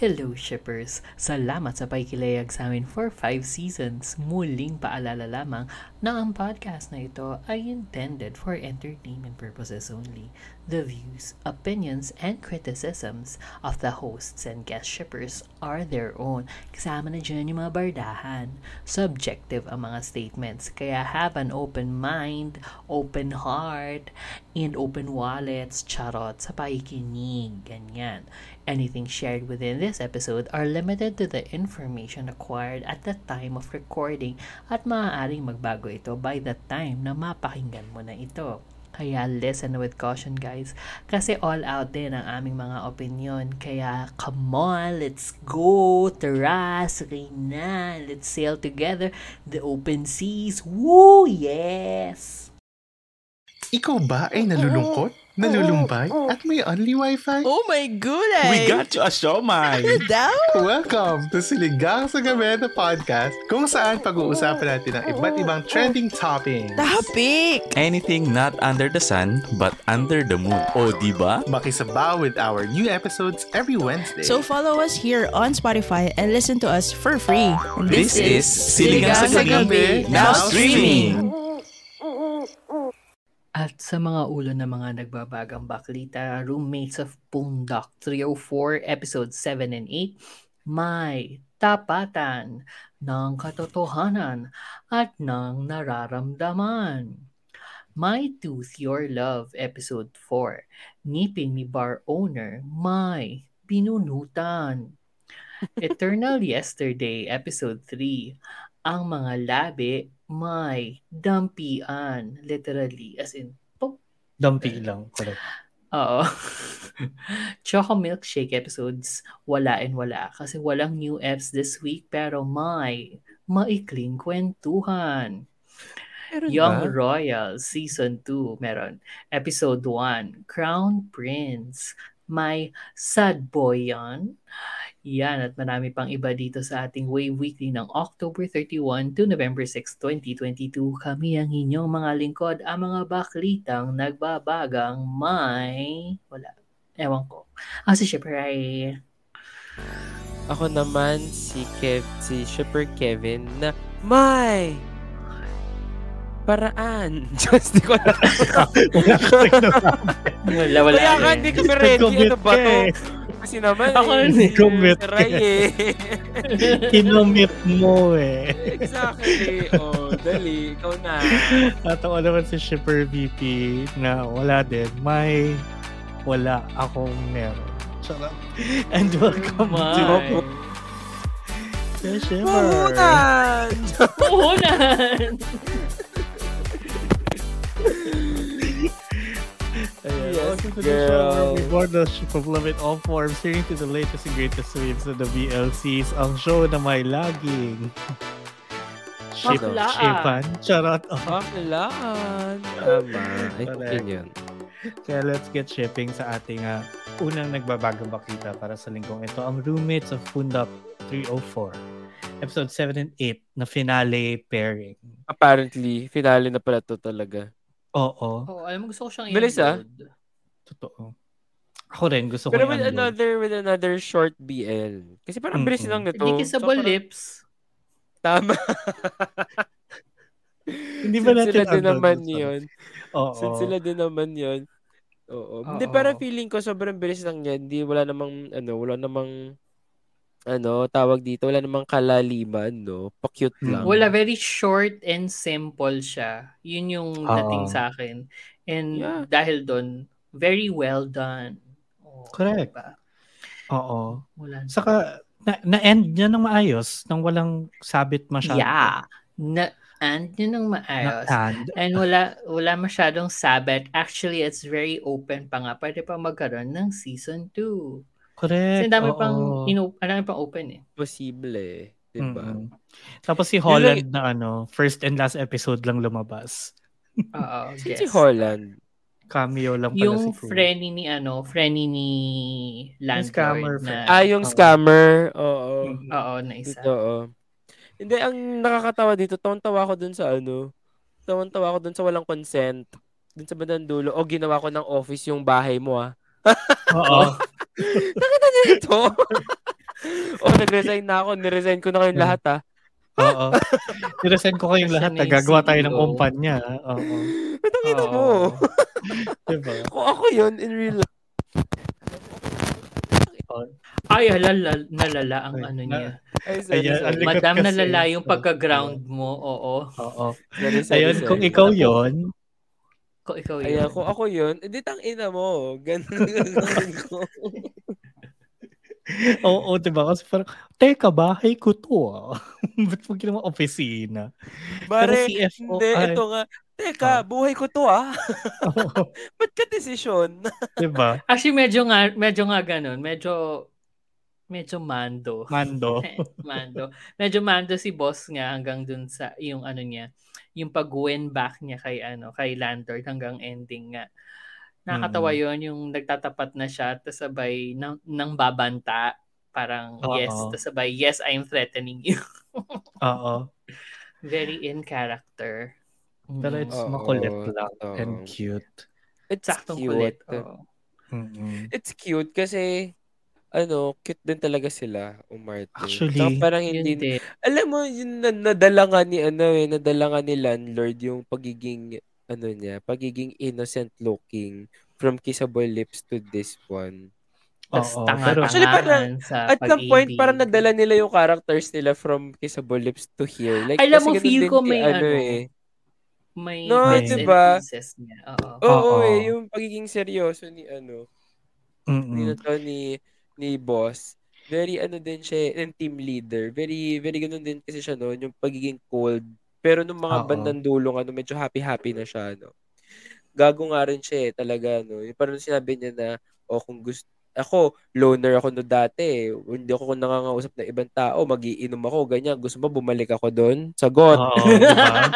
Hello shippers! Salamat sa pakikilayag sa amin for 5 seasons. Muling paalala lamang na ang podcast na ito ay intended for entertainment purposes only. The views, opinions, and criticisms of the hosts and guest shippers are their own. Kasama na dyan yung mga bardahan. Subjective ang mga statements, kaya have an open mind, open heart, and open wallets, charot, sa pakikinig. Ganyan. Anything shared within this episode are limited to the information acquired at the time of recording at maaaring magbago ito by the time na mapakinggan mo na ito. Kaya listen with caution guys. Kasi all out din ang aming mga opinion. Kaya come on, let's go. Tara, sakay na. Let's sail together the open seas. Woo! Yes! Ikaw ba ay nalulungkot, nalulumbay, at may only wifi? Oh my goodness! We got you a siomay! Ano daw? Welcome to Siligang sa Gabi na podcast kung saan pag-uusapan natin ang iba't ibang trending topics. Topic! Anything not under the sun, but under the moon. O, di ba? Makisabaw with our new episodes every Wednesday. So follow us here on Spotify and listen to us for free. And This is Siligang sa Gabi, now streaming! At sa mga ulo ng mga nagbabagang baklita, roommates of Pundak 304, episode 7 and 8, may tapatan ng katotohanan at ng nararamdaman. My Tooth Your Love, episode 4, ngipin ni bar owner, may binunutan. Eternal Yesterday, episode 3, ang mga labi may dampian. Literally, as in, pop. Dumpy lang. Correct. Oo. Choco Milkshake episodes, wala and wala. Kasi walang new Fs this week, pero may maikling kwentuhan. Meron Young ba? Royal Season 2, meron. Episode 1, Crown Prince. May Sad Boy yan. Yan, at marami pang iba dito sa ating Wave Weekly ng October 31 to November 6, 2022. Kami ang inyong mga lingkod, ang mga baklitang nagbabagang may... Wala. Ewan ko. Ah, si Shipper ay... Ako naman si Kev, si Shipper Kevin na may paraan. Just di ko na. Wala ka Wala, wala. Kaya rin. hindi kami ready. Ano ba ka to? eh. Kasi naman Ako eh, si commit si Ray eh. Kinomit mo eh. exactly. Oh, dali. Ikaw na. At ako naman si Shipper VP na wala din. May wala akong meron. Charot. And welcome My. to the Shipper. Puhunan! Puhunan! Ayan. Yes, Welcome to the girl. show where we board the ship of love in all forms, hearing to the latest and greatest waves of the BLCs, ang show na may laging ship, shipan. Charot. Oh. Baklaan. Tama. Ay, Correct. yun yun. Kaya let's get shipping sa ating ah, unang nagbabagang bakita para sa linggong ito, ang roommates of Pundak 304. Episode 7 and 8 na finale pairing. Apparently, finale na pala to talaga. Oo, Oh, alam mo, gusto ko siyang Bilis, ah. i-upload. totoo. Ako rin, gusto ko Pero with unload. another with another short BL. Kasi parang bilis Mm-mm. lang nito. Hindi kissable So, parang- lips. Tama. Hindi ba Since natin sila din unload naman yun. Oo. Since sila din naman yun. Oo. Hindi, Oo. pero feeling ko sobrang bilis lang yan. Hindi, wala namang, ano, wala namang, ano, tawag dito, wala namang kalaliman, no? Pa-cute Hmm. lang. Wala, very short and simple siya. Yun yung dating sa akin. And Yeah. dahil doon, very well done. Oh, Correct. diba? Oo. Wala. Saka, na, na-end niya ng maayos nang walang sabit masyado. Yeah. Na, and yun ang maayos. Na-and. And wala wala masyadong sabat. Actually, it's very open pa nga. Pwede pa magkaroon ng season 2. Correct. Kasi ang dami oo. pang, ino, ang dami pang open eh. Posible, di ba? Mm-mm. Tapos si Holland na ano, first and last episode lang lumabas. Oo, Sino guess. si Holland? Cameo lang pala Yung si Crew. friendly ni ano, friendly ni scammer landlord friend. na. Ah, yung Oo. scammer. Oo. Oo, na isa. Oo. Hindi, ang nakakatawa dito, tawan-tawa ko dun sa ano, tawan-tawa ko dun sa walang consent. Dun sa bandang dulo. O, ginawa ko ng office yung bahay mo, ah. Oo. Nakita niyo ito? nag-resign na ako. Niresign ko na kayong lahat ah. Oo. Niresend ko kayong lahat yung gagawa tayo ng kumpanya. Oo. Ba't ang ina mo? Oo. Diba? Kung ako yun, in real life. Ay, halala, nalala ang Ay, ano na- niya. Ay, sorry, Ayan, sorry. Madam, nalala yung Oo. pagka-ground mo. Oo. Oo. Sorry, sorry, Ayun, sorry. kung ikaw yon Kung ikaw yun. Ayan, kung ako yun, edi tang ina mo. Ganun gagawin ko. Oo, diba? Kasi parang, teka, bahay ko to ah. Ba't mo ginawa opisina? Bare, CFO hindi, ay- ito nga. Teka, Oh. buhay ko to ah. Oo, Ba't ka desisyon? diba? Actually, medyo nga, medyo nga ganun. Medyo, medyo mando. Mando. mando. Medyo mando si boss nga hanggang dun sa, yung ano niya, yung pag-win back niya kay, ano, kay Landlord hanggang ending nga. Nakakatawa Mm. yun, yung nagtatapat na siya, tas sabay nang, nang babanta. Parang, Oo. yes, tas sabay, yes, I'm threatening you. Oo. Very in character. Pero Mm. it's Oo, makulit lang totoo. and cute. It's Saktong cute. kulit. oo. Mm-mm. It's cute kasi ano, cute din talaga sila, umarte. Actually, Tsaka parang Yun hindi, din. alam mo, yun na, nadala nga ni, ano eh, nadala nga ni landlord yung pagiging, ano niya, pagiging innocent looking from Kissable Lips to this one. Tas Oo, pero- Actually, parang- sa At some point, pag-ibig. parang nadala nila yung characters nila from Kissable Lips to here. Like, Alam kasi mo, ganun feel din ko kay may ano, eh. May No, bits and diba? pieces niya. Oo. Oo, Oo. eh, yung pagiging seryoso ni, ano, ni, Mm-mm. to, ni, ni boss. Very ano din siya, and team leader. Very, very ganun din kasi siya noon, yung pagiging cold. Pero nung mga Oo. bandang dulo, ano, medyo happy-happy na siya, no. Gago nga rin siya, eh, talaga, no. Yung parang sinabi niya na, o kung gusto, ako, loner ako no dati. eh. Hindi ako nangangausap ng ibang tao. Magiinom ako, ganyan. Gusto mo, bumalik ako doon? Sagot. Oo, diba?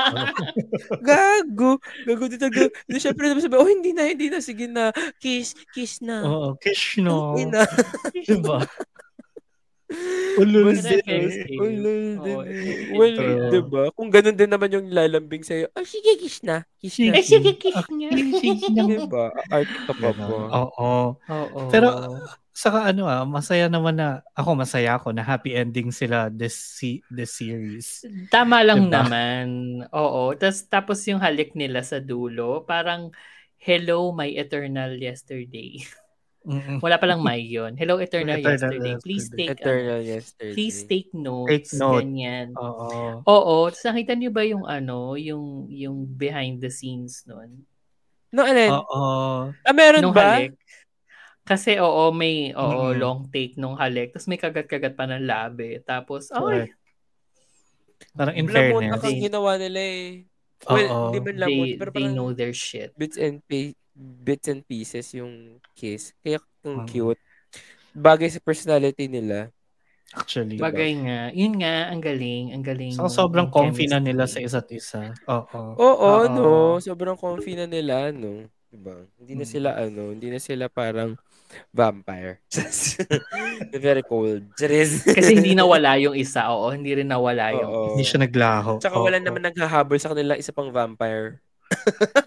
Gago. Gago dito. Gago. Hindi, syempre, sabi, oh, hindi na, hindi na. Sige na. Kiss, kiss na. Oo, kiss no. Ang ina. Diba? Ulul Mas din eh. eh. Ulol din. Eh. it- Well, True. diba? Kung ganun din naman yung lalambing sa'yo, oh, sige, kiss na. Kiss na. Eh, sige, kiss niya. Diba? Art ka pa po. Oo. Oo. Pero, saka ano ah, masaya naman na, ako masaya ako na happy ending sila this, se- this series. Tama lang Diba? naman. Oo. Tas, tapos yung halik nila sa dulo, parang, hello, my eternal yesterday. Wala palang my yun. Hello, eternal, Eternal yesterday. Please yesterday. take, Eternal yesterday. please take notes. Take note. Ganyan. Oo. Oo. Tapos nakita niyo ba yung ano, yung, yung behind the scenes nun? No, Alen? Oo. Ah, meron nung ba? halik. Kasi oo, may oo, Mm-mm. long take nung halik. Tapos may kagat-kagat pa ng labi. Tapos, ay. Parang in fairness. ang ginawa nila eh. Well, Oo. hindi man lamon, they, pero they parang know their shit. bits and pa- bits and pieces yung kiss. Kaya yung Mm. cute. Bagay sa personality nila. Actually. Bagay nga. Yun nga, ang galing. Ang galing. Nung- sobrang comfy na nila sa isa't isa. Oo. Oo, Oo. no. Sobrang comfy na nila, no. Diba? Hindi na Mm. sila, ano, hindi na sila parang vampire. Very cold. Kasi hindi nawala yung isa. Oo, hindi rin nawala yung Oo. Hindi siya naglaho. Tsaka wala naman naghahabol sa kanila isa pang vampire.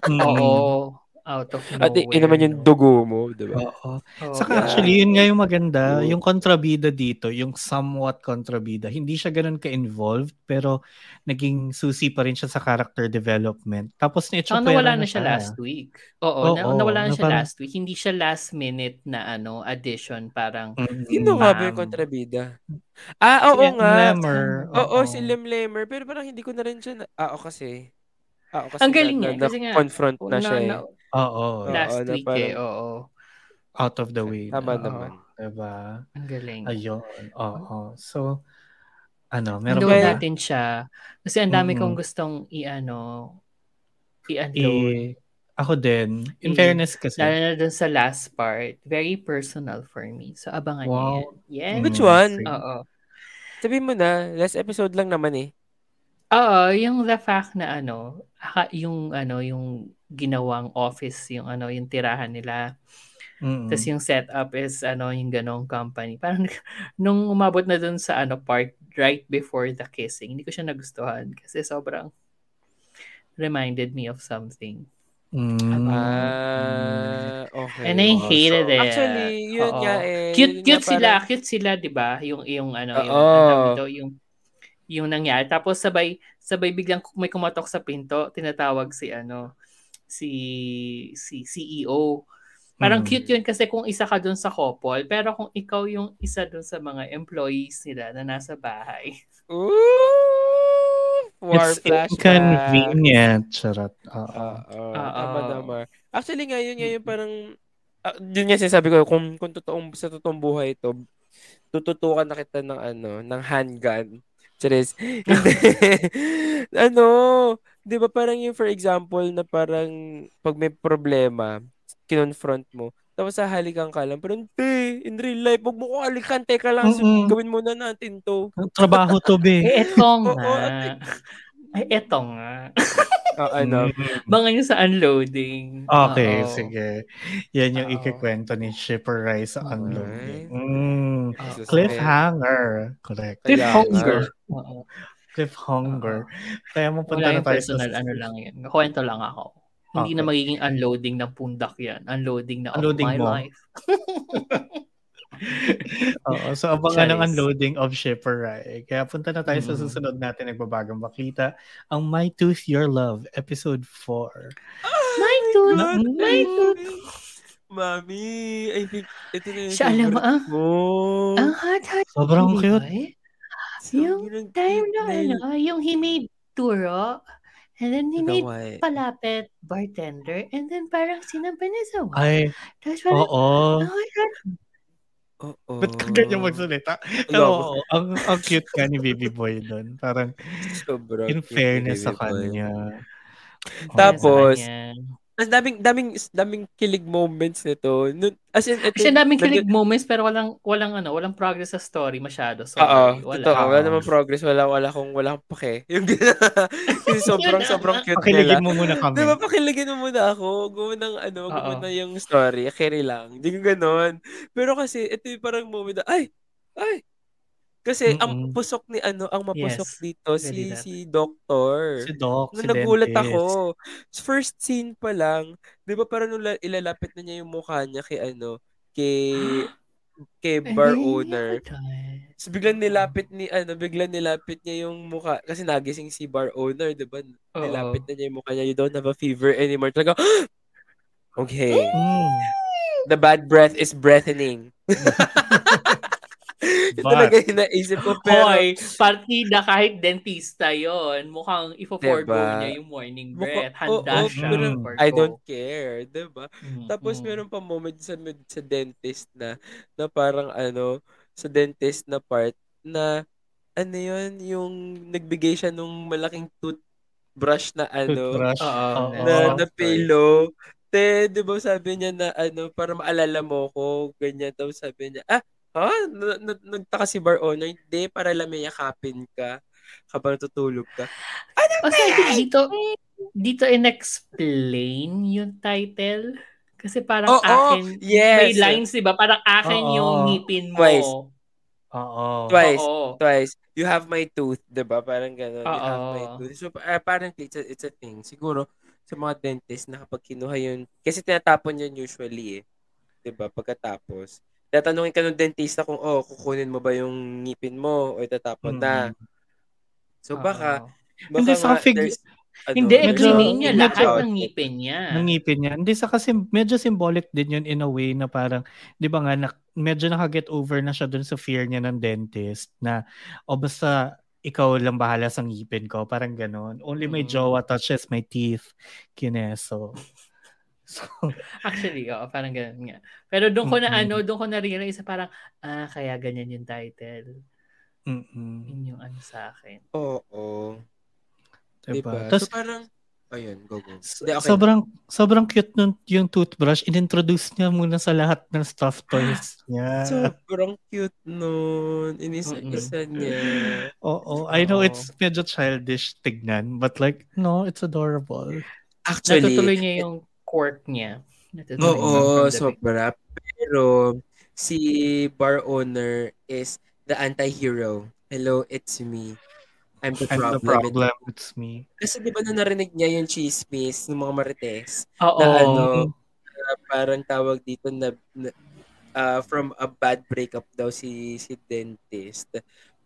Mm. Oo. Out of At nowhere. yun naman yung dugo mo, diba? Oo. Oo. Saka Yeah. actually, yun nga yung maganda. Yung kontrabida dito, yung somewhat kontrabida, hindi siya ganun ka-involved, pero naging susi pa rin siya sa character development. Tapos Tsaka na-echopera nawala na siya last week. Oo, na, Oo, nawala na na siya parang- last week. Hindi siya last minute na ano addition. Parang, Mm. Sino nga ba yung Bam. kontrabida? Ah, oo Si nga. Lemmer. Oo, si Lem Lemmer. Pero parang hindi ko na rin siya na... Ah, oo kasi. Ah, oo kasi Ang galing na, nga, na, kasi nga, confront na, na- siya eh. na- Oo. last na week parang- eh, oo. Out of the way. Tama Oo. naman. Diba? Ang galing. Ayun. Oo. So, ano, meron ba? natin siya. Kasi ang dami Mm-mm. kong gustong i-ano, i-unload. I, ako din. In I- fairness kasi. Lalo na dun sa last part. Very personal for me. So, abangan niyo Wow. yan. Yes. Which one? sige. Oo. Sabihin mo na, last episode lang naman eh. Oo, yung the fact na ano, aka- yung ano, yung ginawang office, yung ano, yung tirahan nila. Mm-mm. Tapos yung setup is ano, yung ganong company. Parang nung umabot na dun sa ano part right before the kissing, hindi ko siya nagustuhan kasi sobrang reminded me of something. Mm. Ah, okay. And I hated it. Actually, yun Oo. nga eh. Cute, Yun cute nga sila, parang- cute sila, 'di ba? Yung yung ano, yung ano yung yung nangyari. Tapos sabay sabay biglang may kumatok sa pinto, tinatawag si ano, si si CEO. Parang Mm. cute yun kasi kung isa ka dun sa couple, pero kung ikaw yung isa dun sa mga employees nila na nasa bahay. Ooh! War It's flashback. inconvenient. Charot. Oo. Oo. Actually, ngayon, ngayon parang, ah, yun nga sinasabi ko, kung, kung totoong, sa totoong buhay ito, tututukan na kita ng ano, ng handgun. Hindi. ano, di ba parang yung for example na parang pag may problema, kinonfront mo, tapos hahalikan ka lang, pero hindi, in real life, huwag mo ko halikan, teka lang, Mm-mm. gawin muna natin to. Trabaho to, be. Eh, Oo, nga. Ay, eto nga. Ah, ano, Mm. Bangan nyo sa unloading. Okay, Oo. sige. Yan yung Oo. ikikwento ni Shipper Rise sa unloading. Mm. Oo. Cliffhanger. Correct. Cliffhanger. Oo. Cliffhanger. Kaya mo punta na yung tayo personal, sa... ano lang yun. Kwento lang ako. Hindi na magiging unloading ng pundak yan. Unloading na Unloading of my mo. life. Oo, so abangan ng unloading of Shipper Rai. Kaya punta na tayo sa Mm. susunod natin nagbabagang bakita. Ang My Tooth Your Love, episode 4. My tooth! Na- My tooth! Mami, I think ito na yung Siya, alam mo, ah. Ang hot-hot. Sobrang cute. eh? Sobrang yung Time na ano, yung he made turo, and then he made Kawai. palapit bartender, and then parang sinampan niya sa wall. Ay, Tapos parang, oo. ang hot-hot. Oo. Ba't ka ganyan magsalita? Oo, ang, ang cute ka ni Baby Boy doon. Parang Sobrang in fairness sa kanya. Tapos, Sa kanya. Ang daming daming daming kilig moments nito. Nun, as in, ito, Actually, daming kilig moments pero walang walang ano, walang progress sa story masyado. Oo, Sorry. wala. totoo. Wala Oo. namang progress. Wala, wala kong, wala akong pake. Yung Kasi sobrang, sobrang cute Pakiligin nila. mo muna kami. Diba, pakiligin mo muna ako. Gawa ng, ano, gawa Oo. na yung story. Carry lang. Hindi ko ganon. Pero kasi, ito yung parang moment na, ay, ay. Kasi, ang Mm-mm. pusok ni, ano, ang mapusok Yes. dito, si, si Doctor. Si Doc, Nung si nagulat dentist. ako. First scene pa lang, 'di ba parang nung la- ilalapit na niya yung mukha niya kay ano, kay kay bar owner. okay. So biglang nilapit ni ano, biglang nilapit niya yung mukha kasi nagising si bar owner, 'di ba? Nilapit na niya yung mukha niya. You don't have a fever anymore. Talaga, okay. Mm. The bad breath is breathing. Ito But- talaga yung naisip ko. Pero, Hoy, partida kahit dentista yon Mukhang ifo-forgo Diba? niya yung morning Mukha- breath. Handa oo, siya. pero for I don't care, 'di ba? Mm, Tapos mm. meron pa moment sa sa dentist na na parang ano, sa dentist na part na ano yun, yung nagbigay siya nung malaking toothbrush na ano, Toothbrush. Oo, Oo. na, Oo. na pillow. Te, di ba sabi niya na ano, para maalala mo ko, ganyan. Tapos sabi niya, ah, ha? Na- Nagtaka si bar owner, hindi, para lang may yakapin ka habang tutulog ka. O so, I think dito, dito in-explain yung title. Kasi parang Oo, akin, yes. may lines, di ba? Parang akin Oo. yung ngipin mo. Twice. Oo. Twice. Oo. twice, you have my tooth, 'di ba? Parang gano'n, you have my Oo. tooth. So uh, apparently it's a, it's a thing. Siguro sa mga dentist na kapag kinuha yun, kasi tinatapon yun usually eh. 'Di ba? Pagkatapos, tatanungin ka ng dentista kung oh, kukunin mo ba yung ngipin mo o itatapon na. So baka, Oo. baka Hindi, nga fig- ano, Hindi, cleaning niya medyo- lahat ng ngipin niya. ng ngipin niya. Hindi sa kasi medyo symbolic din yun in a way na parang, di ba nga, na, medyo nakaget over na siya dun sa fear niya ng dentist na, o basta ikaw lang bahala sa ngipin ko. Parang ganon. Only my Mm. jowa touches my teeth. Kineso. So, Actually, oo, parang ganun nga. Pero doon ko na Mm-mm. ano, doon ko na realize parang, ah, kaya ganyan yung title. mm-mm. Yun yung ano sa akin. Oo. Diba? Diba? Tas, so parang, ayun, go, go. s- Hindi, okay. sobrang, sobrang cute nun yung toothbrush. Inintroduce niya muna sa lahat ng stuffed toys niya. Sobrang cute nun. Inisa-isa niya. Oo, I know Oo. it's medyo childish tignan, but like, no, it's adorable. Actually, Natutuloy niya yung quirk niya. Oo, sobra. Pero si bar owner is the anti-hero. Hello, it's me. I'm the I'm the problem. problem, it's me. Kasi di ba na narinig niya yung chismis ng mga marites Oo. na ano, na parang tawag dito na, na ah, from a bad breakup daw si si dentist.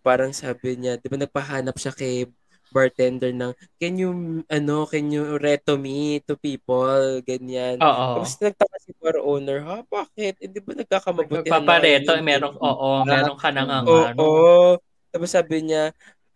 Parang sabi niya, di ba nagpahanap siya kay bartender ng can you ano can you reto me to people ganyan Oo. tapos nagtaka si bar owner ha bakit hindi ba nagkakamabuti Papareto, eh, merong, oo, meron ka nang ang Oo. ano. Tapos sabi niya,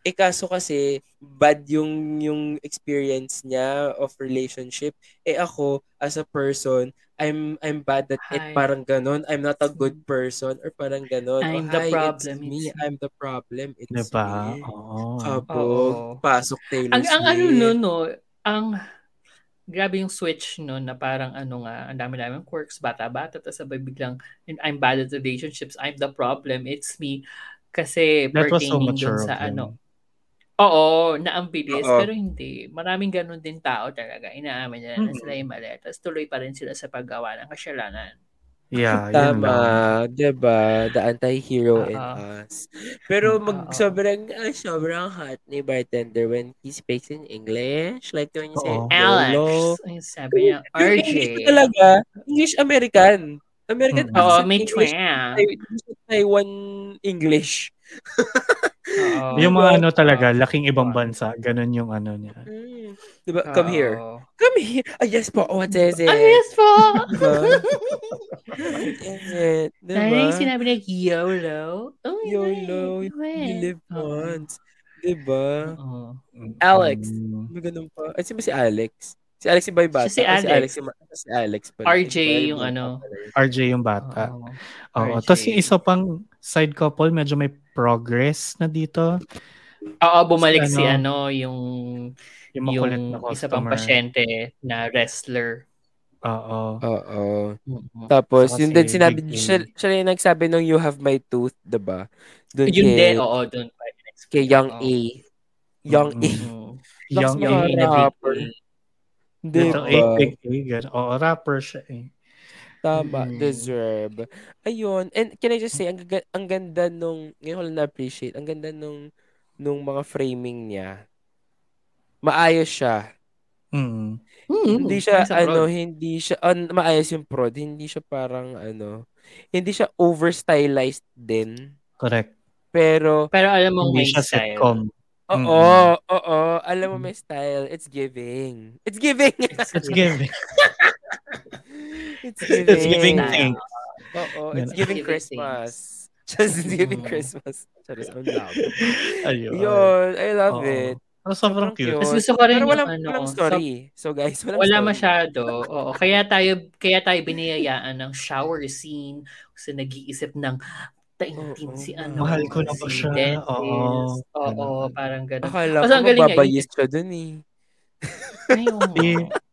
eh kaso kasi bad yung yung experience niya of relationship. Eh ako as a person, I'm I'm bad at it Hi. parang ganon. I'm not a good person or parang ganon. I'm oh, the hi, problem, It's me. it's me. I'm the problem. It's Diba? me. Oo. Kabog. Oo. Pasok Taylor Ang, ang ano no, no, ang grabe yung switch no na parang ano nga, ang dami-dami ng quirks, bata-bata, tapos sabay biglang, I'm bad at relationships, I'm the problem, it's me. Kasi That was so pertaining mature dun sa of him. ano, Oo, na ang bilis. Oo. Pero hindi. Maraming ganun din tao talaga. Inaamin nila na Mm. sila yung mali. Tapos tuloy pa rin sila sa paggawa ng kasalanan. Yeah, yun Tama, lang. 'di ba? The anti-hero in Oo. us. Pero mag Oo. sobrang ah, sobrang hot ni bartender when he speaks in English. Like when you say. Alex. YOLO. Yung sabi niya, Yung RJ. English ko talaga, English American. American Mm. Oo, accent may English. twang. Tai- Taiwan English. Oo. Yung mga ano talaga, laking ibang bansa, ganun yung ano niya. Mm. Diba? Come here. Come here. Ah, yes po. What is it? Ah, yes po. Diba? What is it? Diba? Dahil yung sinabi niya, YOLO. Oh, YOLO. You You live Oo. once. Diba? Oo. Alex. Mm. May ganun pa. Ay, sino ba si Alex? Si Alex yung bata. Siya si Alex. Si Alex, yung, si Alex pala. RJ Sorry, yung bata ano. RJ yung bata. Oo. Oo. RJ. Tapos yung isa pang side couple, medyo may progress na dito. Oo, bumalik Si si ano, ano, yung Yung makulit na yung isa pang customer. pasyente na wrestler. Oo. Oo. Tapos, Saka yun si din sinabi, A. siya, siya rin yung nagsabi nung you have my tooth, diba? Doon Yun kay, din, oo, doon pa. kay Young Oo. A. Young A. Mm. Young Yung A. rapper. Big A. Little A, Diba? big ganun. Oo, rapper siya eh. Tama, Mm. deserve. Ayun, and can I just say, ang, ang ganda nung, ngayon ko lang na-appreciate, ang ganda nung, nung mga framing niya. Maayos siya. Mm. Mm, Hindi siya, sa ano, hindi siya, an, maayos yung prod, hindi siya parang, ano, hindi siya over-stylized din. Correct. Pero, Pero alam mo, Hindi siya style. sitcom. Oo, Mm-mm. oo, alam mo may style, it's giving. It's giving! It's giving. it's giving. It's giving things. Oo, it's giving Christmas. Just giving Mm. Christmas. Charis, ang love. Ayun. Yun, I love Oo. it. Pero sobrang Sobrang cute. Mas gusto ko rin Pero yung walang, ano, walang story. So guys, walang Wala story. masyado. Oo. Kaya tayo kaya tayo biniyayaan ng shower scene kasi nag-iisip ng taintin Oo, si ano. Mahal ko na ba si siya? dentist. Oo. Oo, Ganun. parang gano'n. Akala ko ang galing nga, mababayis siya dun eh. Ay, oo.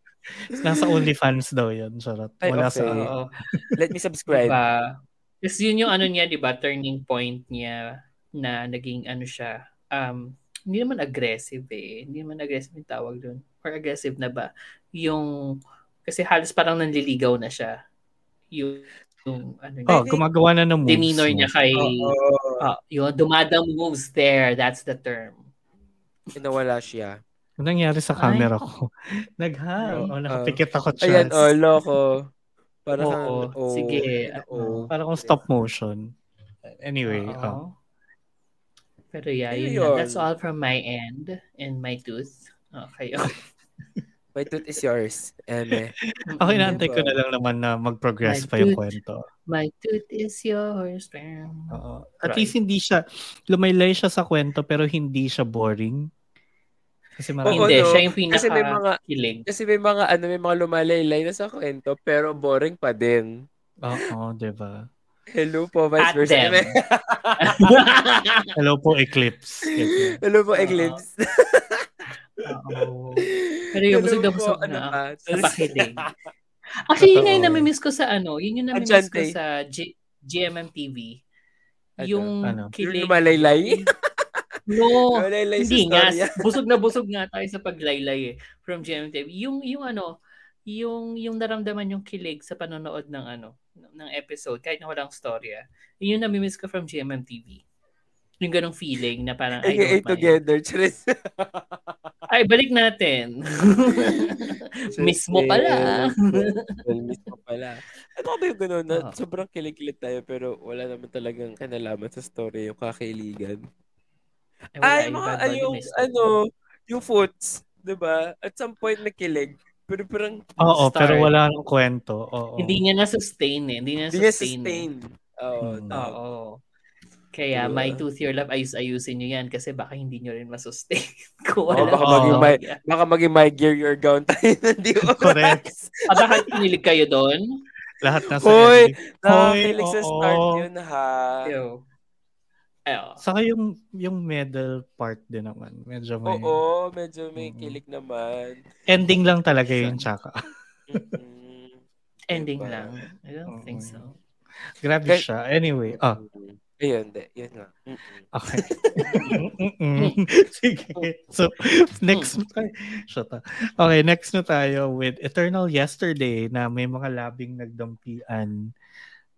Eh, Nasa OnlyFans daw yan. Charot. Ay, Wala okay. sa... Oo. Let me subscribe. Diba? Kasi yun yung ano niya, di ba? Turning point niya na naging ano siya. Um, hindi naman aggressive eh. Hindi naman aggressive yung tawag doon. Or aggressive na ba? Yung, kasi halos parang nanliligaw na siya. Yung, yung ano niya. Oh, gumagawa na ng moves. demeanor niya kay, Oo. ah, yung dumadang moves there. That's the term. Nawala siya. Ano nangyari sa Ay. camera ko? Naghang. Ay. Oh, nakapikit ako, Charles. Ayan, oh, loko. Para Oo, kang, oh, sige, oh. Para kung stop motion. Anyway, oh. Pero yeah, yun. That's all from my end and my tooth. Okay. My tooth is yours, Eme. Ako inaantay ko na lang naman na mag-progress My pa yung dude. kwento. My tooth is yours. Oo. At Right. least hindi siya, lumaylay siya sa kwento pero hindi siya boring. Kasi marami. Oo, Hindi, no? siya yung pinaka Kasi may mga- kilig. Kasi may mga, ano, may mga lumalaylay na sa kwento, pero boring pa din. Oo, di ba? Hello po, vice At versa. Hello po, Eclipse. Hello po. Eclipse. Oo. Pero yung busog na busog ano na sa pakilig. Actually, yun nga yung namimiss ko sa ano, yun yung namimiss ko sa G- GMM TV. Ano? Yung Ano? Yung kilig. lumalaylay? No, Lumalaylay sa hindi nga. Busog na busog nga tayo sa paglaylay eh, from GMM TV. Yung, yung ano, yung, yung naramdaman yung kilig sa panonood ng ano, ng episode, kahit na walang storya. Yun yung namimiss ko from GMM TV. Yung ganong feeling na parang, I don't mind. together. Charis. Ay, balik natin. Mismo pala. well, mismo pala. Ano ba yung gano'n na Oo. sobrang kilig-kilig tayo pero wala naman talagang kanalaman sa story yung kakiligan. Ay, wala, Ay, mga, ay, yung, ano, yung foots, di ba? At some point nakilig. Pero parang Oo, Start. pero wala nang kwento. Oo. Hindi niya na-sustain eh. Hindi niya hindi niya sustain. eh. sustain. Oo. Hmm. tama. Oo. Kaya Diba? my tooth your love, ayus-ayusin nyo yan kasi baka hindi nyo rin masustain. Kung wala baka kang maging may- storya. Baka maging my gear your gown tayo na di Correct. Ah, baka kinilig kayo doon? Lahat nasa Hoy! ending. Nakakilig sa start yun ha. Ew. Ew. Saka yung, yung middle part din naman. Medyo may... Oo, medyo may Mm. kilig naman. Ending lang talaga yun, tsaka. Ending Diba? lang. I don't think so. Grabe siya. Anyway, ah, Ayun, di. Yun nga. Mm-mm. okay. Mm-mm. Sige. So, next na tayo. Shut up. Okay, next na tayo with Eternal Yesterday na may mga labing nagdampian.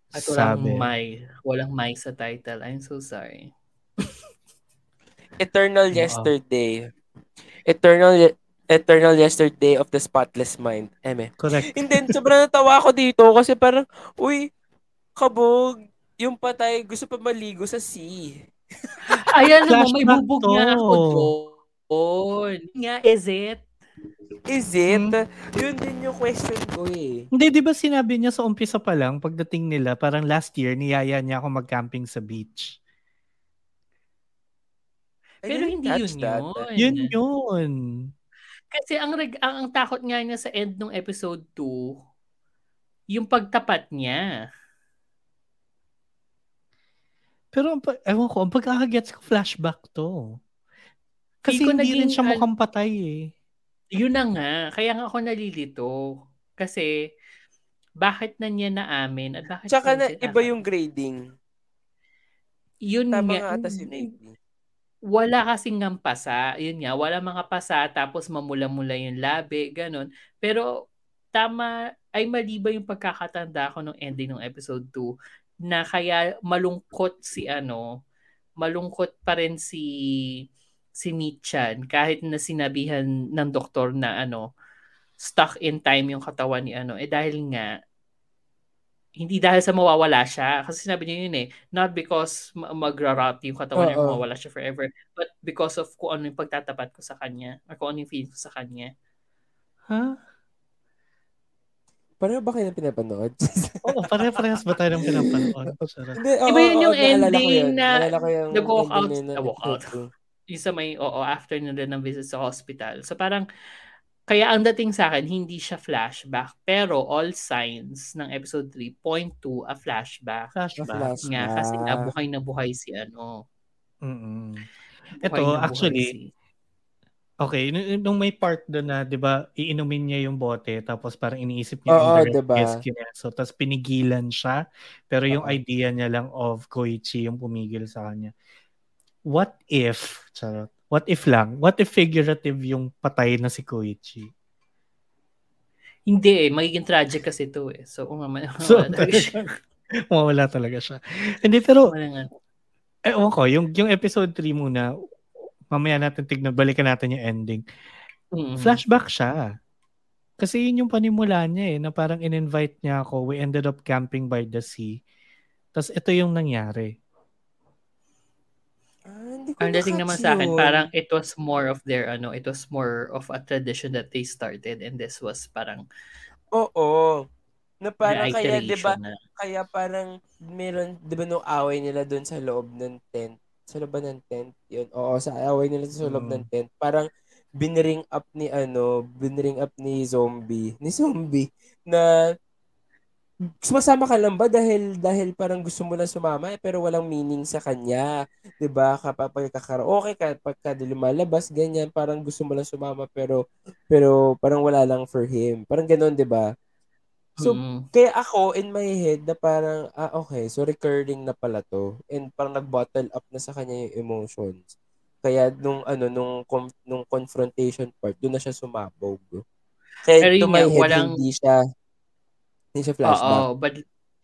At walang Sabi. may. Walang may sa title. I'm so sorry. Eternal. Yesterday. Eternal Ye- Eternal Yesterday of the Spotless Mind. Eme. Correct. And then, sobrang natawa ako dito kasi parang, uy, kabog, yung patay gusto pa maligo sa sea. Ayan mo, may Flashback bubog to. nga ako doon. Nga, is it? Is it? Hmm. Yun din yung question ko eh. Hindi, di ba sinabi niya sa umpisa pa lang, pagdating nila, parang last year, niyaya niya ako mag-camping sa beach. I Pero hindi yun that. yun. Yun yun. Kasi ang, reg- ang, ang takot nga niya sa end ng episode 2, yung pagtapat niya. Pero, ang ewan ko, ang pagkakagets ko, flashback to. Kasi Hindi ko hindi rin naging siya al- mukhang patay eh. Yun na nga. Kaya nga ako nalilito. Kasi, bakit na niya naamin at bakit Tsaka na, iba yung grading. Yun Tama nga. nga Navy. wala kasing ng pasa. Yun nga, wala mga pasa tapos mamula-mula yung labi, ganun. Pero tama, ay mali ba yung pagkakatanda ko nung ending ng episode 2 na kaya malungkot si ano, malungkot pa rin si si Michan kahit na sinabihan ng doktor na ano stuck in time yung katawan ni ano. Eh dahil nga hindi dahil sa mawawala siya. Kasi sinabi niya yun eh not because ma- magra-rot yung katawan niya mawawala siya forever but because of kung ano yung pagtatapat ko sa kanya or kung ano yung feeling ko sa kanya. Ha? Pareho ba kayo na pinapanood? Oo, pare-parehas ba tayo ng pinapanood? Hindi, Iba yun yung ko ending yun. na nag-walk out- na yun na ah, walk out. episode two. yung sa may oo after na rin ng visit sa hospital so parang kaya ang dating sa akin hindi siya flashback pero all signs ng episode 3 point to a flashback Flashback. Flashback. nga kasi nabuhay na buhay si ano Mm-mm. buhay Ito, na buhay actually, si- Okay, nung, nung may part doon na, 'di ba, iinumin niya yung bote tapos parang iniisip niya Oo, yung diba? yes, kineso, tapos pinigilan siya, pero yung Oo. idea niya lang of Koichi yung pumigil sa kanya. What if, charot, what if lang, what if figurative yung patay na si Koichi? hindi eh magiging tragic kasi to eh so kung naman So, wala talaga siya. Mawala talaga siya. Hindi, pero, ewan ko, yung, yung episode 3 muna, mamaya natin tignan, balikan natin yung ending. Mm. Flashback siya. Kasi yun yung panimula niya eh, na parang in-invite niya ako. We ended up camping by the sea. Tapos ito yung nangyari. Ah, hindi ko Ang dating naman sa akin, parang it was more of their, ano, it was more of a tradition that they started and this was parang Oo. Na parang kaya, di ba, na. kaya parang meron, di ba nung away nila doon sa loob ng tent? Sa loob ng tent? Yun. Oo, sa away nila sa loob Mm. ng tent. Parang biniring up ni ano, biniring up ni zombie, ni zombie, na sumasama ka lang ba dahil dahil parang gusto mo lang sumama eh, pero walang meaning sa kanya. 'Di ba? Kapag karaoke ka, pagka lumalabas ganyan, parang gusto mo lang sumama pero pero parang wala lang for him. Parang ganoon, 'di ba? So, Mm. kaya ako, in my head, na parang, ah, okay, so recurring na pala to. And parang nag-bottle up na sa kanya yung emotions. Kaya nung, ano, nung, com- nung confrontation part, doon na siya sumabog. Kaya Pero to my head, walang- hindi siya, hindi siya flashback. Oo, but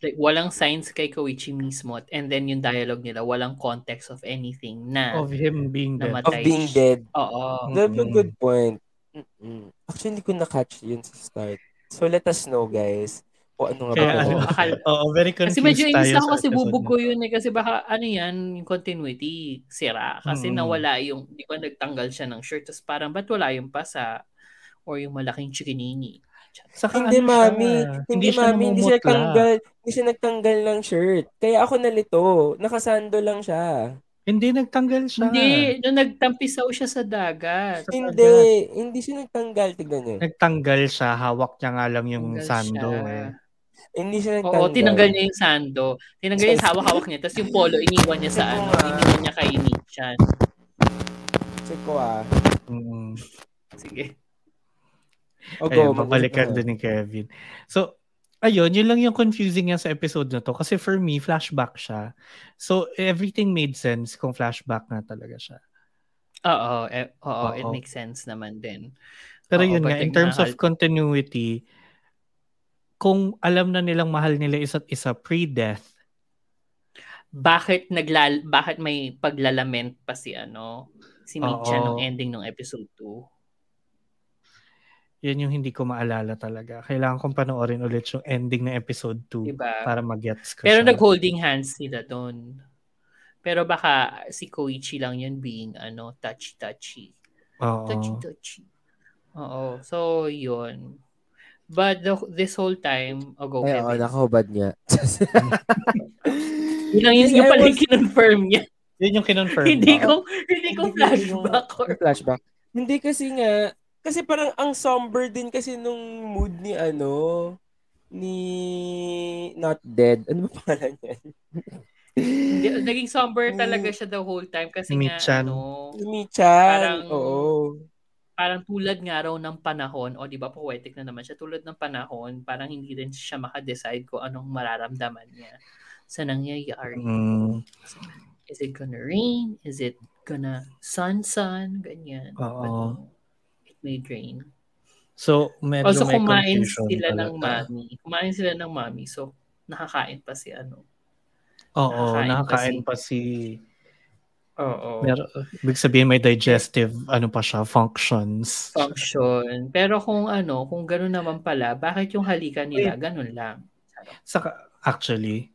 like walang signs kay Koichi mismo and then yung dialogue nila walang context of anything na Of him being dead. namatay. Of being dead. Oo. That's a good point. Mm-mm. Actually, hindi ko na-catch yun sa start. So, let us know, guys. O ano nga Kaya ba? ano, akala- Oo, very confused Kasi medyo inis ako kasi to. yun eh. Kasi baka ano yan, yung continuity, sira. Kasi Mm. nawala yung, di ba nagtanggal siya ng shirt. Tapos parang, ba't wala yung pasa? Or yung malaking chikinini? Saka Hindi, ano siya, mami. Hindi, siya mami. Hindi siya nagtanggal. Hindi siya nagtanggal ng shirt. Kaya ako nalito. Nakasando lang siya. Hindi nagtanggal siya. Hindi, nung nagtampisaw siya sa dagat. Sa Hindi. Hindi siya nagtanggal. Tignan niyo. Nagtanggal siya, hawak niya nga lang yung Tanggal sando siya. eh. Hindi siya nagtanggal. Oo, tinanggal niya yung sando. Tinanggal niya yung hawak-hawak niya. Tapos yung polo, iniwan niya sa ano. nga. Iniwan niya kay Nichan. Check ko ah. Mm. Sige. O Ayun, go. babalikan din ni Kevin. So, ayun, yun lang yung confusing niya sa episode na to. Kasi for me, flashback siya. So, everything made sense kung flashback na talaga siya. Oo, eh, oo, it Oo. makes sense naman din. Pero Oo, yun nga, in terms of nahal- continuity, kung alam na nilang mahal nila isa't isa pre-death, bakit naglal bakit may paglalament pa si ano si Mitcha nung ending ng episode 2? Yun yung hindi ko maalala talaga. Kailangan kong panoorin ulit yung ending ng episode 2 Diba? para mag-gets ko Pero siya. nag-holding hands sila doon. Pero baka si Koichi lang yun being ano, touchy-touchy. Oo. Touchy-touchy. Oo. So, yun. But the, this whole time, oh, go Ay, Kevin. ako, nakahubad niya. Yun lang yun, yung pala was- yung kinonfirm niya. Yun yung kinonfirm. hindi ko. hindi ko Hindi flashback yung- or flashback. Hindi kasi nga, kasi parang ang somber din kasi nung mood ni ano, ni Not Dead. Ano ba pangalan niya? Naging somber Ni- talaga siya the whole time kasi nga Michan. ano, Ni Michan. Parang- Oo. parang tulad nga raw ng panahon, o di ba poetic na naman siya, tulad ng panahon, parang hindi rin siya makadecide kung anong mararamdaman niya sa nangyayari. Mm, Is it gonna rain? Is it gonna sun-sun? Ganyan. Oo. But rain. so, medyo Also, may kumain sila ng talaga. mami. Kumain sila ng mami. So, nakakain pa si ano. Oo, Nakakain pa nakakain si- pa si... Oo. Pero, ibig sabihin may digestive, ano pa siya, functions. function. Pero kung ano, kung gano'n naman pala, bakit yung halikan nila, ganun lang? Saka, actually,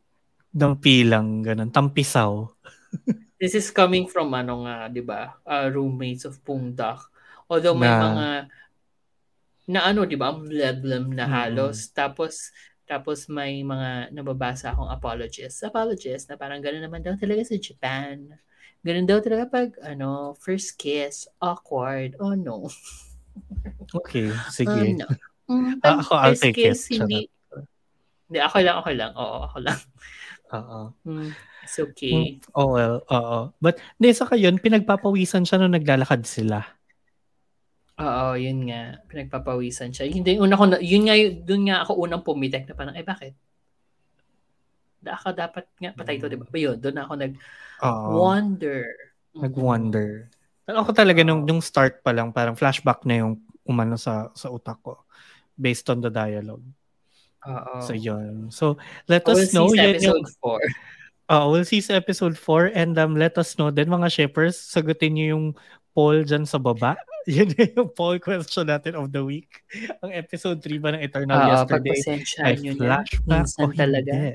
dampi lang, ganun, tampisaw. This is coming from ano nga, 'di ba? Uh, roommates of Pungdak. Although may Na- mga na ano, 'di ba? Ang blam na Mm. halos. Tapos tapos may mga nababasa akong apologists. Apologists na parang gano'n naman daw talaga sa Japan. Ganun daw talaga pag ano, first kiss, awkward. Oh no. Okay, Oh sige. no. Mm, Ah, pag ako, I'll take it. kiss, hindi hindi, ako lang, ako lang. Oo, ako lang. Oo. Mm, it's okay. Oh well, oo. But, hindi, saka yun, pinagpapawisan siya nung naglalakad sila. Oo, yun nga. Pinagpapawisan siya. Hindi, una ko na, yun nga, yun- dun nga ako unang pumitek na parang, eh bakit? Da ako dapat nga patay to, di ba? Yun, doon ako Oo. nag-wonder. Nag-wonder. Pero ako talaga, nung, nung start pa lang, parang flashback na yung umano sa, sa utak ko. Based on the dialogue. Oo. So, yun. So, let We'll us see know. yung, episode 4. uh, we'll see sa episode 4 and um, let us know din mga shippers, sagutin niyo yung poll dyan sa baba. Yun yung poll question natin of the week. Ang episode 3 ba ng Eternal Oo, Yesterday ay flashback Minsan talaga. hindi?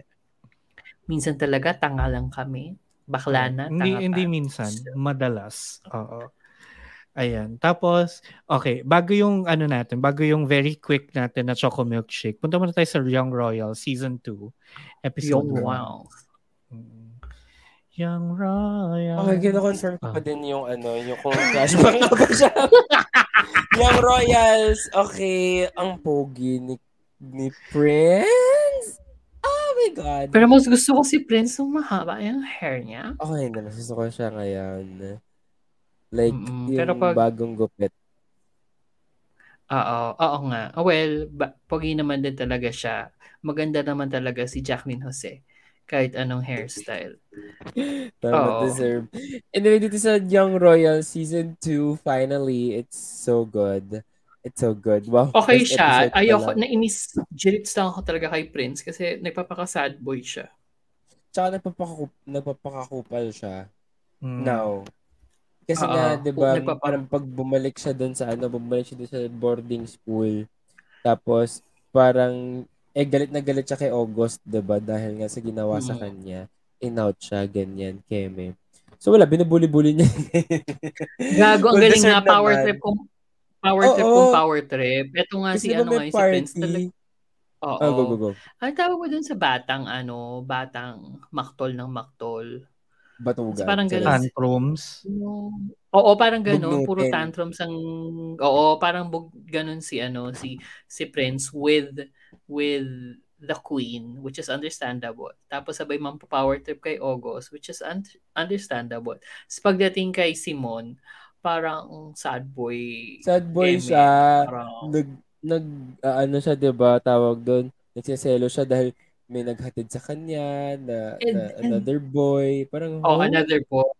Minsan talaga, tanga lang kami. Bakla na, tanga Hindi, pa. hindi minsan. Madalas. Oo. Ayan. Tapos, okay, bago yung ano natin, bago yung very quick natin na Choco Milkshake, punta muna tayo sa Young Royal Season 2, Episode Yung 1. wow. Mm. Young Royal. Okay, kino-confirm ko Ah. pa din yung ano, yung kung flashback nga ba siya. yung Royals, okay, ang pogi ni, ni Prince. Oh my God. Pero mas gusto ko si Prince nung mahaba yung hair niya. Okay na, gusto ko siya ngayon. Like, Mm-mm, yung pero pag- bagong gupit. Oo, oo nga. Well, ba- pogi naman din talaga siya. Maganda naman talaga si Jacqueline Jose. Kahit anong hairstyle. Tama, Oo. deserve. Anyway, dito sa Young Royal Season 2, finally, it's so good. It's so good. Wow. Okay siya. Ayoko, lang. nainis, jilits lang ako talaga kay Prince kasi nagpapaka-sad boy siya. Tsaka nagpapakakup, nagpapakakupal siya. Mm. Now. Kasi Oo. nga, di ba, Nagpapa- parang pag bumalik siya doon sa ano, bumalik siya doon sa boarding school. Tapos, parang, eh, galit na galit siya kay August, di ba? Dahil nga sa ginawa sa Mm. kanya. In-out siya, ganyan, keme. So, wala, binubuli-buli niya. Gago, ang galing nga, power naman. trip kung power trip Oo. kung power trip. Ito nga Kasi si di ba ano nga, si Prince talaga. Oo. Oh, go, go, go. Ang tawag mo dun sa batang ano, batang maktol ng maktol. Batugan. Parang ganun. Tantrums. Yung- Oo, parang ganun. Puro Bugnutin. tantrums ang... Oo, parang bug, ganun si ano, si si Prince with with the queen, which is understandable. Tapos sabay power trip kay August, which is un- understandable. Tapos pagdating kay Simon, parang sad boy. Sad boy Eme. siya. Parang, Nag, nag, ah, ano siya, 'di ba Tawag doon. Nagsiselo siya dahil may naghatid sa kanya na, And- na another boy. Parang, oh, huh? another boy.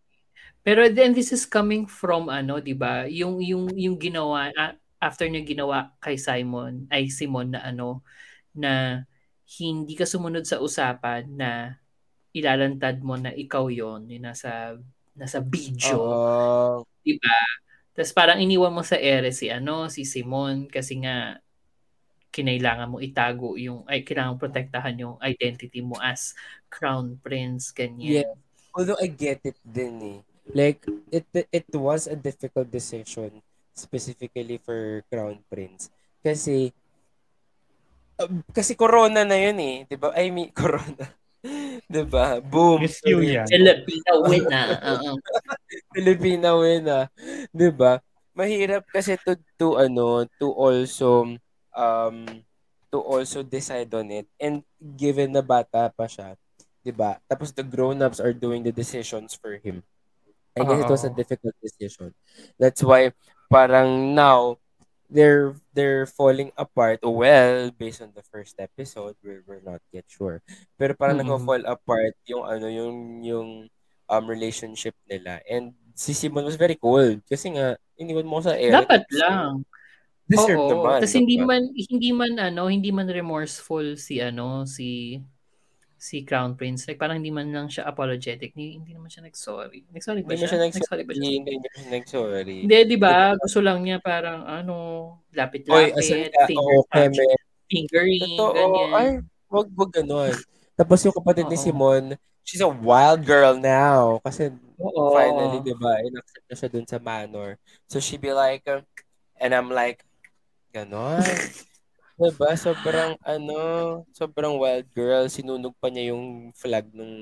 Pero then this is coming from ano, 'di ba? Yung yung yung ginawa a- after niya ginawa kay Simon, ay Simon na ano na hindi ka sumunod sa usapan na ilalantad mo na ikaw yon yung nasa nasa video, Oo. 'di ba? Tapos parang iniwan mo sa ere si ano, si Simon kasi nga kinailangan mo itago yung ay kailangan protektahan yung identity mo as crown prince ganyan. Yeah. Although I get it din eh. Like, it it was a difficult decision specifically for Crown Prince. Kasi, um, kasi corona na yun eh. 'di ba I mean, corona. 'di ba Boom. Miss you yan. Filipino winner. Oo. Filipina win ah. 'Di ba? Mahirap kasi to to ano, to also um to also decide on it and given na bata pa siya, 'di ba? Tapos the grown-ups are doing the decisions for him. I guess it was a Oo. difficult decision. That's why parang now they're they're falling apart. Well, based on the first episode, we're, we're not yet sure. Pero parang Mm-mm. nagko-fall apart yung ano yung yung um relationship nila. And si Simon was very cold kasi nga iniwan mo sa air. Dapat lang. Deserve Oo. naman. Tapos hindi man hindi man ano, hindi man remorseful si ano, si si Crown Prince. Like parang hindi man lang siya apologetic. Hindi, hindi naman siya nag-sorry. Nag-sorry ba Hindi siya? Nag-sorry ba siya? Hindi mo siya nag-sorry. Hindi, di ba? Gusto lang niya parang ano, lapit-lapit, Oy, asan ka? finger Oo, touch, Keme. fingering, Totoo. ganyan. Ay, wag wag ganun. Tapos yung kapatid ni. Simon, she's a wild girl now. Kasi Oo. finally, di ba, in-accept na siya dun sa manor. So she be like, and I'm like, ganon. diba? Sobrang, ano, sobrang wild girl. Sinunog pa niya yung flag ng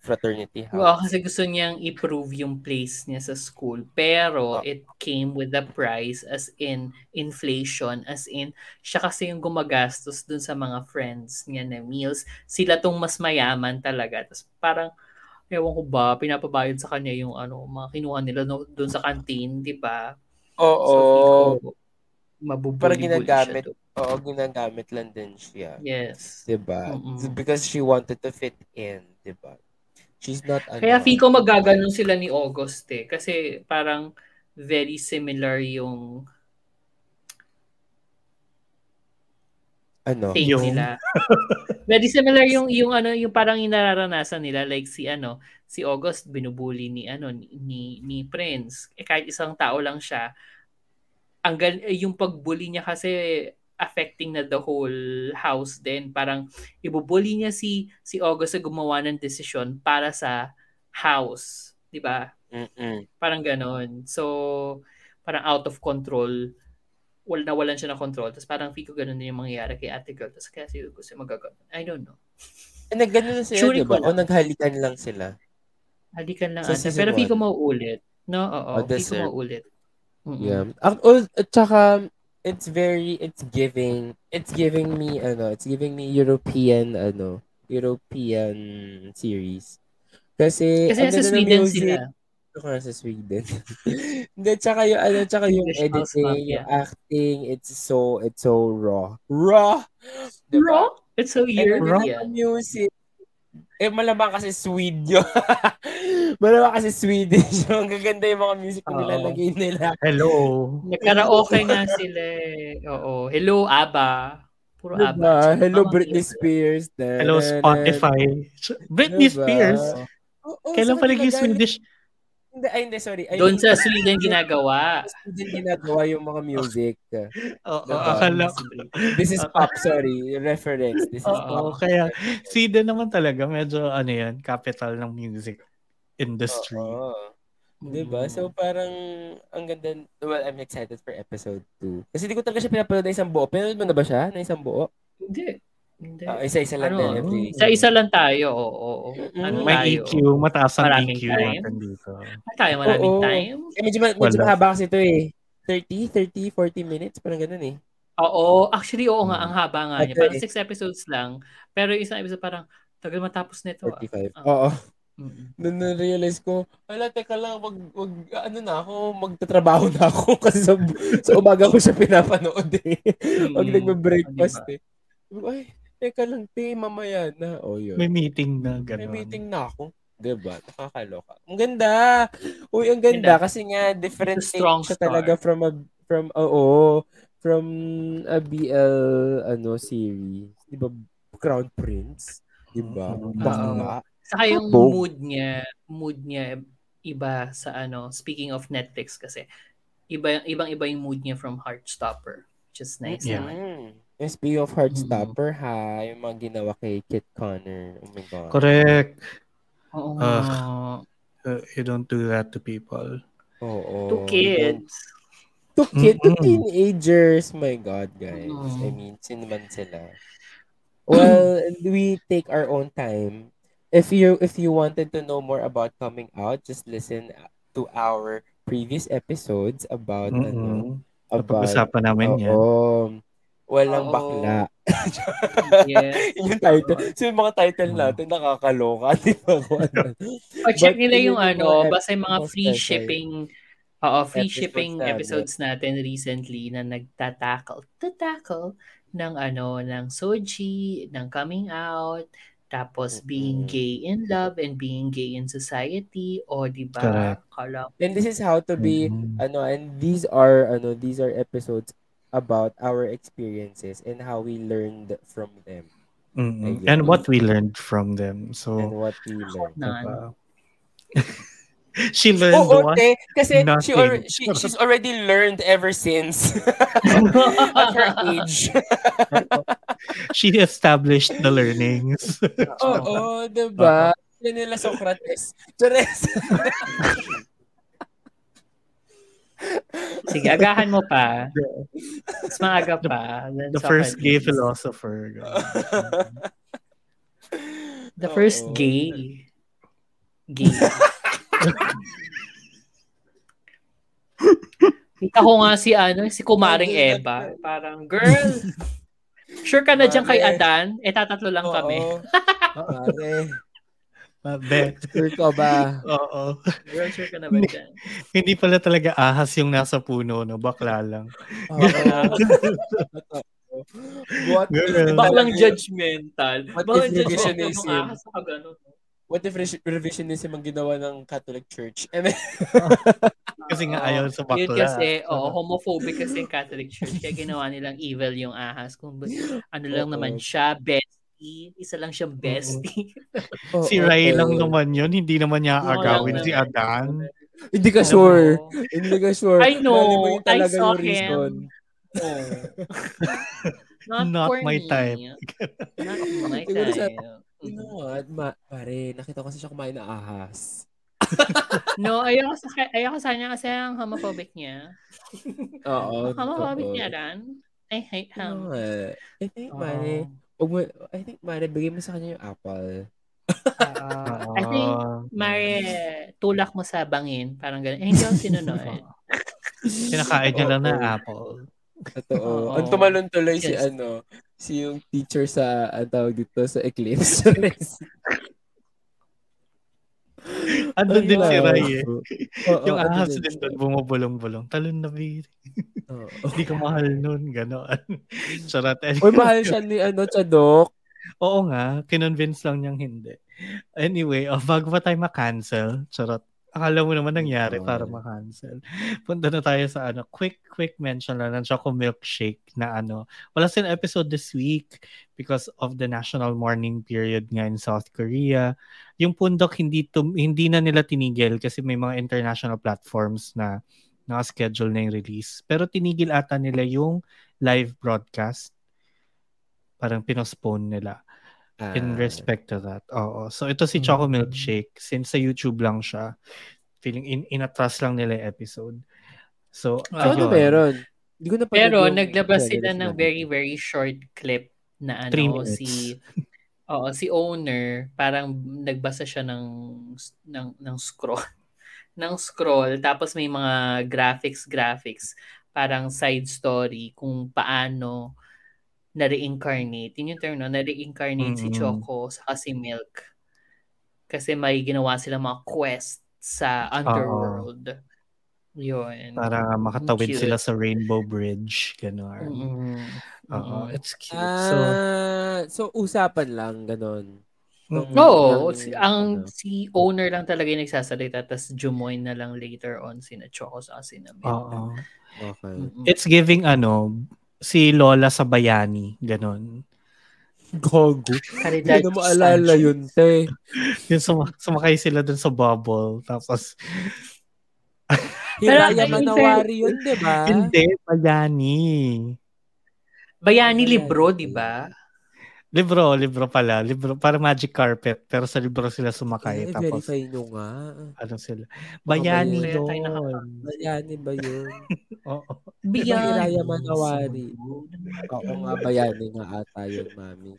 fraternity house. kasi gusto niyang i-prove yung place niya sa school. Pero Oh. it came with a price as in inflation, as in siya kasi yung gumagastos dun sa mga friends niya na meals. Sila tong mas mayaman talaga. Tapos parang, ewan ko ba, pinapabayad sa kanya yung ano, mga kinuha nila no, dun sa canteen, di ba? Oo. So, feel ko, mabubuli Parang siya ginagamit. Oo, ginagamit lang din siya. Yes. Diba? Mm-mm. Because she wanted to fit in. Diba? She's not, ano, Kaya feel ko magaganon sila ni August eh. Kasi parang very similar yung ano, thing Yung- nila. Very similar yung yung ano yung parang yung nararanasan nila like si ano si August binubuli ni ano ni ni, ni Prince. Eh kahit isang tao lang siya. Ang gal- eh, yung pagbuli niya kasi affecting na the whole house din. Parang ibubuli niya si si August na gumawa ng desisyon para sa house, 'di ba? Parang ganon. So, parang out of control. Wal nawalan siya ng control. Tapos parang feel ko ganun din yung mangyayari kay ate girl. Tapos kaya siguro gusto magaganon. I don't know. Eh, nagganon na sila, Sure di ba? O naghalikan lang sila. Halikan lang Sa ata. Pero feel ko mauulit. No, oo. Oh, feel ko mauulit. Mm-mm. Yeah. Ang, oh, at saka, it's very, it's giving, it's giving me, ano, it's giving me European, ano, European series. Kasi, Kasi nasa Sweden music. sila. Ako nasa Sweden. Hindi, tsaka yung, ano, tsaka yung editing, yung acting, it's so, it's so raw. Raw! Diba? Raw? It's so ganda European. ng music. Eh, malamang kasi Swede yun. Malawa kasi Swedish. Ang gaganda yung mga music na nilalagay nila. Hello. Nagkaraoke nga sila eh. Oo. Hello, ABBA. Puro ABBA. Diba? Tsaka Hello, Britney. Spears. Hello, Spotify. Britney Diba? Spears. Oo, Kailan saan pa naging nagagaling? Swedish? Hindi, ay, hindi, sorry. I Doon sa Sweden ginagawa. Sweden ginagawa yung mga music. Oo, Diba? akala ko. This is pop, sorry. Reference. This is Oo, pop. kaya Sweden naman talaga, medyo ano yan, capital ng music industry. Oo. Diba? So parang ang ganda. Well, I'm excited for episode 2. Kasi di ko talaga siya pinapanood na isang buo. Pinanood mo na ba siya? Na isang buo? Hindi. Hindi. Ah, isa-isa lang Ano, din every. Sa isa lang tayo. Oo. oo. Mm-mm. Ano May tayo? EQ, mataas ang Maraming EQ time. natin dito. Ano tayo? Maraming Oo. time? Eh, medyo, medyo Wala. mahaba kasi ito eh. 30, 30, 40 minutes. Parang ganun eh. Oo. Actually, oo nga. Ang haba nga niya. Ate, Parang eh. six episodes lang. Pero yung isang episode parang tagal matapos nito. ah. 45. Ah. Oo. Mm-mm. Doon na-realize ko, hala, teka lang, wag, wag, ano na ako, magtatrabaho na ako kasi sa, sa umaga ko siya pinapanood eh. Pag Mm. nagbe-breakfast Diba? eh. Ay, teka lang, te, mamaya na. O, yun. May meeting na May gano'n. meeting na ako. Diba? Nakakaloka. Ang ganda. Uy, ang ganda. Kasi nga, different strong siya talaga from a, from, oo, from a BL, ano, series. Diba? Crown Prince. Diba? Oo. Bakla. Saka yung mood niya, mood niya iba sa ano, speaking of Netflix kasi, iba ibang-iba yung mood niya from Heartstopper, which is nice Yeah. naman. Mm. Of Heartstopper, ha, yung mga ginawa kay Kit Connor. Oh my God. Correct. Oo. Ah. Uh, you don't do that to people. Oo. Two kids. To kid, to teenagers. My God, guys. Mm. I mean, sino man sila. Well, we take our own time. If you if you wanted to know more about coming out, just listen to our previous episodes about ano, Mm-mm. about Napag-usapan namin yan. Oo. Walang Oo. bakla. Yes. Yun yung title. So, yung mga title natin, nakakaloka. Di ba? Ano. Pa-check nila yun yung yung ano, mga basta yung mga free shipping Oo, free Episodes shipping natin. episodes natin recently na nagtatakle, tatakle ng ano, ng soji, ng coming out, tapos being Mm-mm. gay in love and being gay in society, o di ba? Correct. And this is how to be, Mhm. ano, and these are, ano, these are episodes about our experiences and how we learned from them. Ayun. And what we learned from them. and So, what we learned. None. diba? she learned Oo, what? te, kasi she, Nothing. alre- she, she's already learned ever since at her age. She established the learnings. Oo, diba? Yan nila Socrates. Chores. Sige, agahan mo pa. Mas maaga pa. than the first gay philosopher. The first Oo. gay. Gay. Kita ko nga si ano, si Kumaring Eva. Parang, girl, sure ka na dyan kay. Adan? Eh, tatatlo lang kami. Oo. Pare, Bet. sure ka ba? Oo. Girl, sure ka na ba dyan? Hindi pala talaga ahas yung nasa puno, no? Bakla lang. Oo. What Girl. Baklang judgmental. What Baklang if judgmental nung ahas sa ganun. What if re- revisionism ang ginawa ng Catholic Church? And then, Kasi nga ayaw sa Yun bakla. kasi, oo, homophobic kasi yung Catholic Church. Kaya ginawa nilang evil yung ahas. Kung ba- ano lang Oo. naman siya, bestie. Isa lang siyang bestie. Si Ray okay. lang naman yun. Hindi naman niya agawin si. Adan. Hindi ka sure. Hindi ka sure. I know. I saw reason. Oo. Not, Not for my me. type. Not my type. You know what? Ma- pare, nakita ko kasi siya kumain ng ahas. No, ayoko sa, ayoko sa kanya kasi ang homophobic niya. Oo. Homophobic totoo. niya ran. I hate You know him. what? I think, Oo. Mare, wag mo, I think, Mare, bigay mo sa kanya yung apple. Oo. I think, Mare, tulak mo sa bangin. Parang ganun. Eh, hindi ako sinunod. Kinakain niya lang na Oo. apple. Totoo. Oo. Ang tumalon tuloy si ano, si yung teacher sa, ang tawag dito, sa Eclipse. Andun din si Ray eh. Oo, Yung ano ahas din doon bumubulong-bulong. Talon na biri. Oo. Hindi ka mahal nun. Ganon. Charot. Uy, mahal siya ni ano, Chadok. Oo nga. Kinonvince lang niyang hindi. Anyway, oh, bago pa tayo ma-cancel, charot. Akala mo naman nangyari Oh. para ma-cancel. Punta na tayo sa ano, quick quick mention lang ng Choco Milkshake na ano. Wala silang episode this week because of the national mourning period nga in South Korea. Yung Pundok hindi tum- hindi na nila tinigil kasi may mga international platforms na naka-schedule na yung release. Pero tinigil ata nila yung live broadcast. Parang pinospone nila in Ah, respect to that. Oo. So ito si Choco Milkshake since sa YouTube lang siya. Feeling in inatras lang nila yung episode. So Ah. So, ano ayun. meron? Hindi ko na Pero naglabas sila ng very very very short clip na Three ano minutes. si Oo, si owner parang nagbasa siya ng ng ng scroll ng scroll tapos may mga graphics graphics parang side story kung paano na-reincarnate. Yun yung term, no? Na-reincarnate si Mm-mm. Choco sa si Milk. Kasi may ginawa sila mga quest sa underworld. Yun. Para makatawid Cute. sila sa Rainbow Bridge. Ganun. Mm-mm. Oo. It's cute. so, Ah, so, usapan lang, ganon. Mm. Oo, Ng- si, ang ano. si owner lang talaga yung nagsasalita tapos jumoin na lang later on sina Choco sa sina Milk. oo. Okay. Mm-mm. It's giving ano, si Lola sa bayani. Ganon. Gogo. Hindi na maalala yun, te. Yung suma- sumakay sila dun sa bubble. Tapos, Pero Hiraya ang Manawari yun, di ba? hindi, bayani. Bayani Bayani. libro, di ba? Libro, libro pala. Libro, para magic carpet. Pero sa libro sila sumakay. Ay, tapos, verify nyo nga. ano sila. Bayani tayo yun. nakaka- Bayani ba yun? Oo. Bayani. Hiraya Manawari. Oo nga, bayani nga ata yun, mami.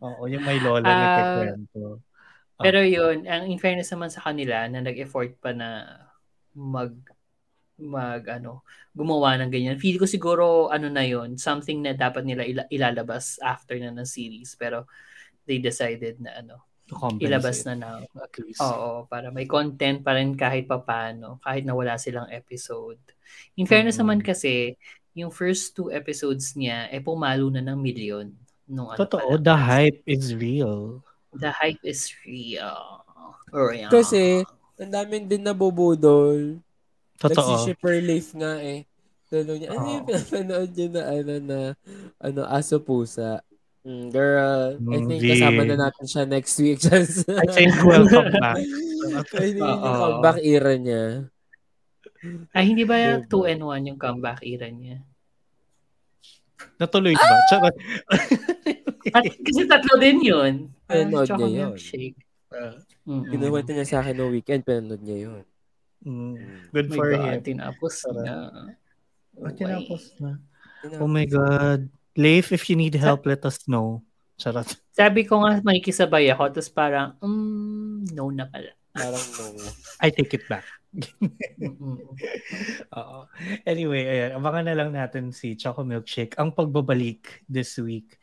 Oo, yung may lola Ah, nagkikwento. Pero yun, ang in fairness naman sa kanila na nag-effort pa na mag mag ano gumawa ng ganyan. Feel ko siguro ano na yun, something na dapat nila ila- ilalabas after na ng series pero they decided na ano, ilabas na now. At least. Oo, para may content pa rin kahit papano, kahit na wala silang episode. In fairness Mm. naman kasi, yung first two episodes niya, eh pumalo na ng million. Nung ano Totoo, pa lang. the hype is real. The hype is real. Real. Kasi, ang daming din nabubudol. Totoo. Nagsi-shipper life nga eh. Tanong niya, ano yung Oo. pinapanood niyo na ano na, ano, aso pusa? Mm, girl, I Mm, think di. kasama na natin siya next week. Just, I think welcome back. Ay, hindi yung comeback era niya. Ay, hindi ba Diba? 2 and 1 yung comeback era niya? Natuloy ba? Charot. At, kasi tatlo din yun. Ah, Pinanood Choco niya yun. milkshake. Mm. Kinuwento niya sa akin no weekend, pinanood niya yun. Mm. Mm. Good Oh my for God, him. tinapos Sarap. na. Oh, tinapos na. Tinapos. Oh my God. Leif, if you need help, let us know. Charot. Sabi ko nga, makikisabay ako. Tapos parang, mm, no na pala. Parang no. I take it back. Oo. Anyway, ayan, abangan na lang natin si Choco Milkshake ang pagbabalik this week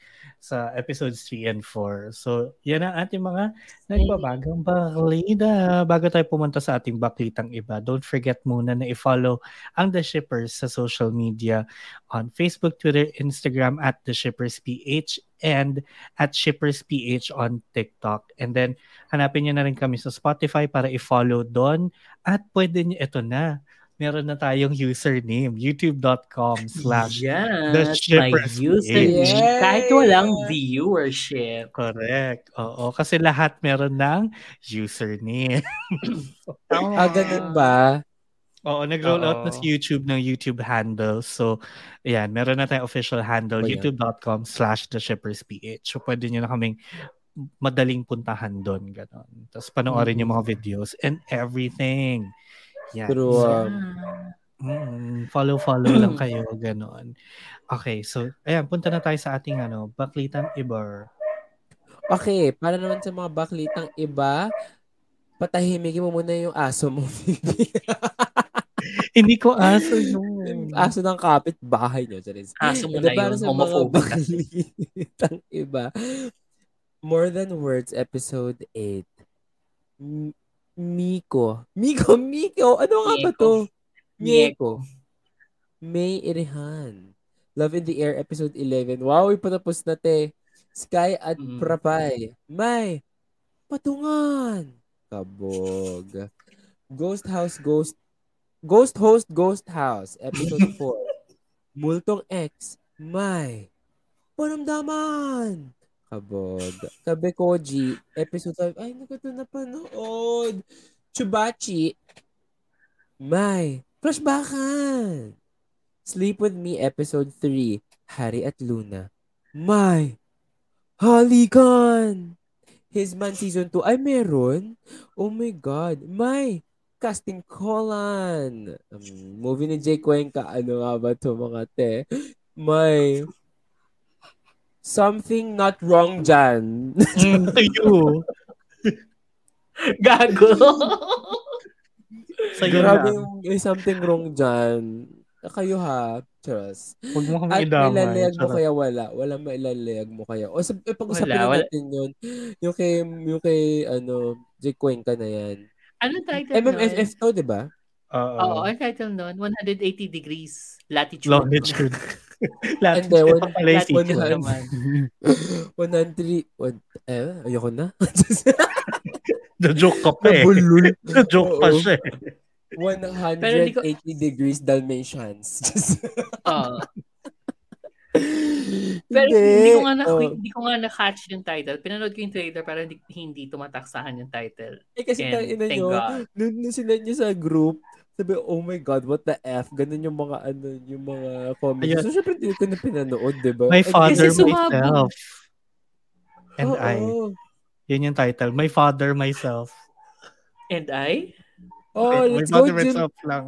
sa episodes 3 and 4. So, yan ang ating mga nagbabagang baklita. Bago tayo pumunta sa ating baklitang iba, don't forget muna na i-follow ang The Shippers sa social media on Facebook, Twitter, Instagram at The Shippers PH and at Shippers PH on TikTok. And then, hanapin nyo na rin kami sa Spotify para i-follow doon at pwede nyo, ito na, meron na tayong username, youtube.com slash The Shippers username. Yes. Kahit walang viewership. Correct. Oo, kasi lahat meron ng username. Ah, ganun ba? Oo, nag-roll out na si YouTube ng YouTube handle. So, ayan, meron na tayong official handle, Oh, youtube.com slash theshippersph. So, pwede nyo na kaming madaling puntahan doon. Ganon. Tapos panoorin yung mga videos and everything. Yan. So, um, mm, follow-follow lang kayo. Ganon. Okay, so, ayan, punta na tayo sa ating ano, Baklitang Ibar. Okay, para naman sa mga baklitang iba, patahimikin mo muna yung aso mo. Hindi ko aso yun. aso ng kapit bahay nyo. Charis. Aso mo na yun, sa mga homophobic baklitang iba, More Than Words, Episode 8. Miko. Miko, Miko! Ano nga ba to? Mieko. May Irihan. Love in the Air, Episode 11. Wow, ipatapos na te. Sky at Mm. Prapay. May, patungan. Kabog. Ghost House Ghost Ghost Host Ghost House episode 4. Multong X. May. Panamdaman. Kabog. Kabe Koji episode 5. Ay, ko ito napanood. Chubachi. May. Flashbackan. Sleep With Me episode 3. Hari at Luna. May. Halikan. His Man Season 2. Ay, meron? Oh my God. May. Casting Colon. Um, movie ni Jay Cuenca. Ano nga ba to mga te? May. Something not wrong dyan. Mm, to you. Gago. Sa'yo Grabe na. yung may something wrong dyan. Kayo ha. Trust. Huwag mo kami At idamay. mailalayag mo kaya wala. Wala mailalayag mo kaya. O sa, eh, pag-usapin Wala, wala. natin yun. Yung kay, yung kay, ano, Jake Cuenca na yan. Anong title MMFF nun? to, di ba? Oo. Oo, ang title nun, 180 degrees latitude. Longitude. Lahat Hindi, siya one- sequel. naman. 103, one, eh, ayoko na. Na-joke ka pa eh. Na-joke pa siya eh. 180 Pero hindi ko- degrees Dalmatians. Oo. Pero hindi ko nga na Oh. hindi ko nga na-catch yung title. Pinanood ko yung trailer pero hindi, hindi tumataksahan yung title. Eh kasi And tangina nyo, God. nung, nung nyo sa group, sabi, oh my God, what the F? Ganun yung mga, ano, yung mga comments. Ayun. So, syempre, hindi ko na pinanood, di ba? My father, Kasi sumabog. myself. And Oo. I. Yun yung title. My father, myself. And I? Oh, My let's go, father, Jim. myself lang.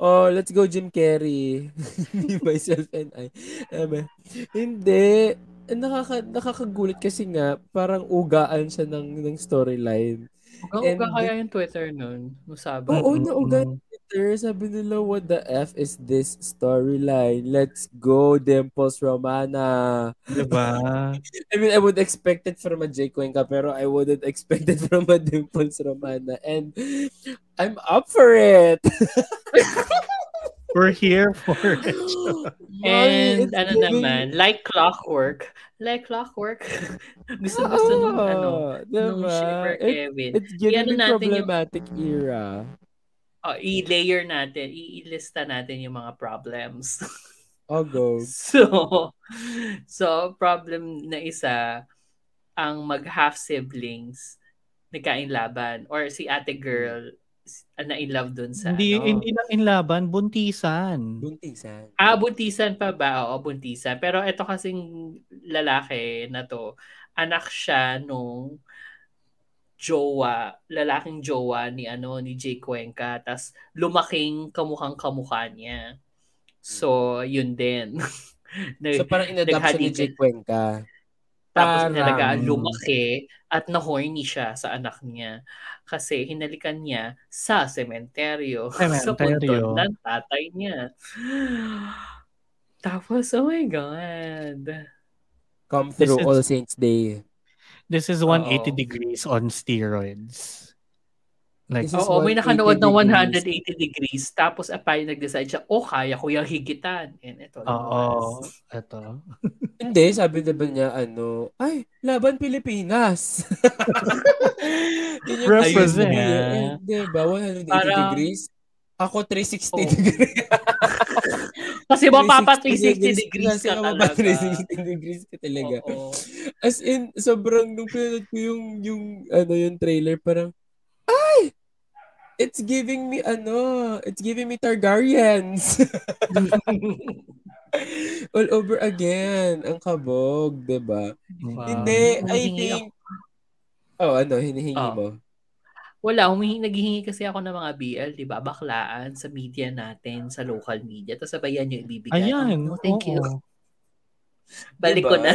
Oh, let's go, Jim Carrey. Me, myself, and I. Eme, hindi. Nakaka, nakakagulat kasi nga, parang ugaan siya ng, ng storyline. Ang uga And- kaya yung Twitter nun. Masabi. Oo, Mm-mm. nauga Twitter. Sabi nila, what the F is this storyline? Let's go, Dimples Romana. Diba? I mean, I would expect it from a Jay Cuenca, pero I wouldn't expect it from a Dimples Romana. And I'm up for it. We're here for it. And It's ano giving- naman, like clockwork. Like clockwork. gusto gusto nung ano, nung diba? It- Kevin. It's giving I-ano me natin yung- problematic era. Oh, i-layer natin, i-lista natin yung mga problems. I'll go. so, so problem na isa, ang mag-half siblings nagkain laban or si ate girl na in love dun sa hindi, ano. hindi lang inlaban, buntisan. Buntisan. Ah, buntisan pa ba? Oo, buntisan. Pero ito kasing lalaki na to, anak siya nung jowa, lalaking jowa ni ano ni Jay Cuenca, tas lumaking kamukhang kamukha niya. So, yun din. Nag- So parang in-adapt siya ni. Jay Cuenca. Tapos Parang- talaga lumaki at na-horny siya sa anak niya. Kasi hinalikan niya sa sementeryo. sa puntod ng tatay niya. Tapos, oh my God. Come through is- All Saints Day. This is 180 Oo. degrees on steroids. Like, Oo, may 180 nakanood ng degrees. 180 degrees. Tapos, apay nag-decide siya, oh, kaya ko yung higitan. And ito oo, eto. Hindi, sabi na ba niya, ano, ay, laban Pilipinas. Yun yung Represent. ayun niya. Eh, Di ba? 180 Parang- degrees. Ako 360 Oo. degrees. Kasi mapapa 360 360 degrees ka talaga. 360 degrees ka talaga. Oo. As in, sobrang, nung pinanood ko yung, yung, ano, yung trailer, parang, ay! It's giving me, ano, it's giving me Targaryens. All over again. Ang kabog, 'di ba? Wow. Hindi, I think, oh, ano, hinihingi Oh. mo? Wala, humihingi, naghihingi kasi ako ng mga BL, di ba? Baklaan sa media natin, sa local media. Tapos sabay yan yung ibibigay. Ayan. Oh, thank you. oo. Balik Diba? ko na.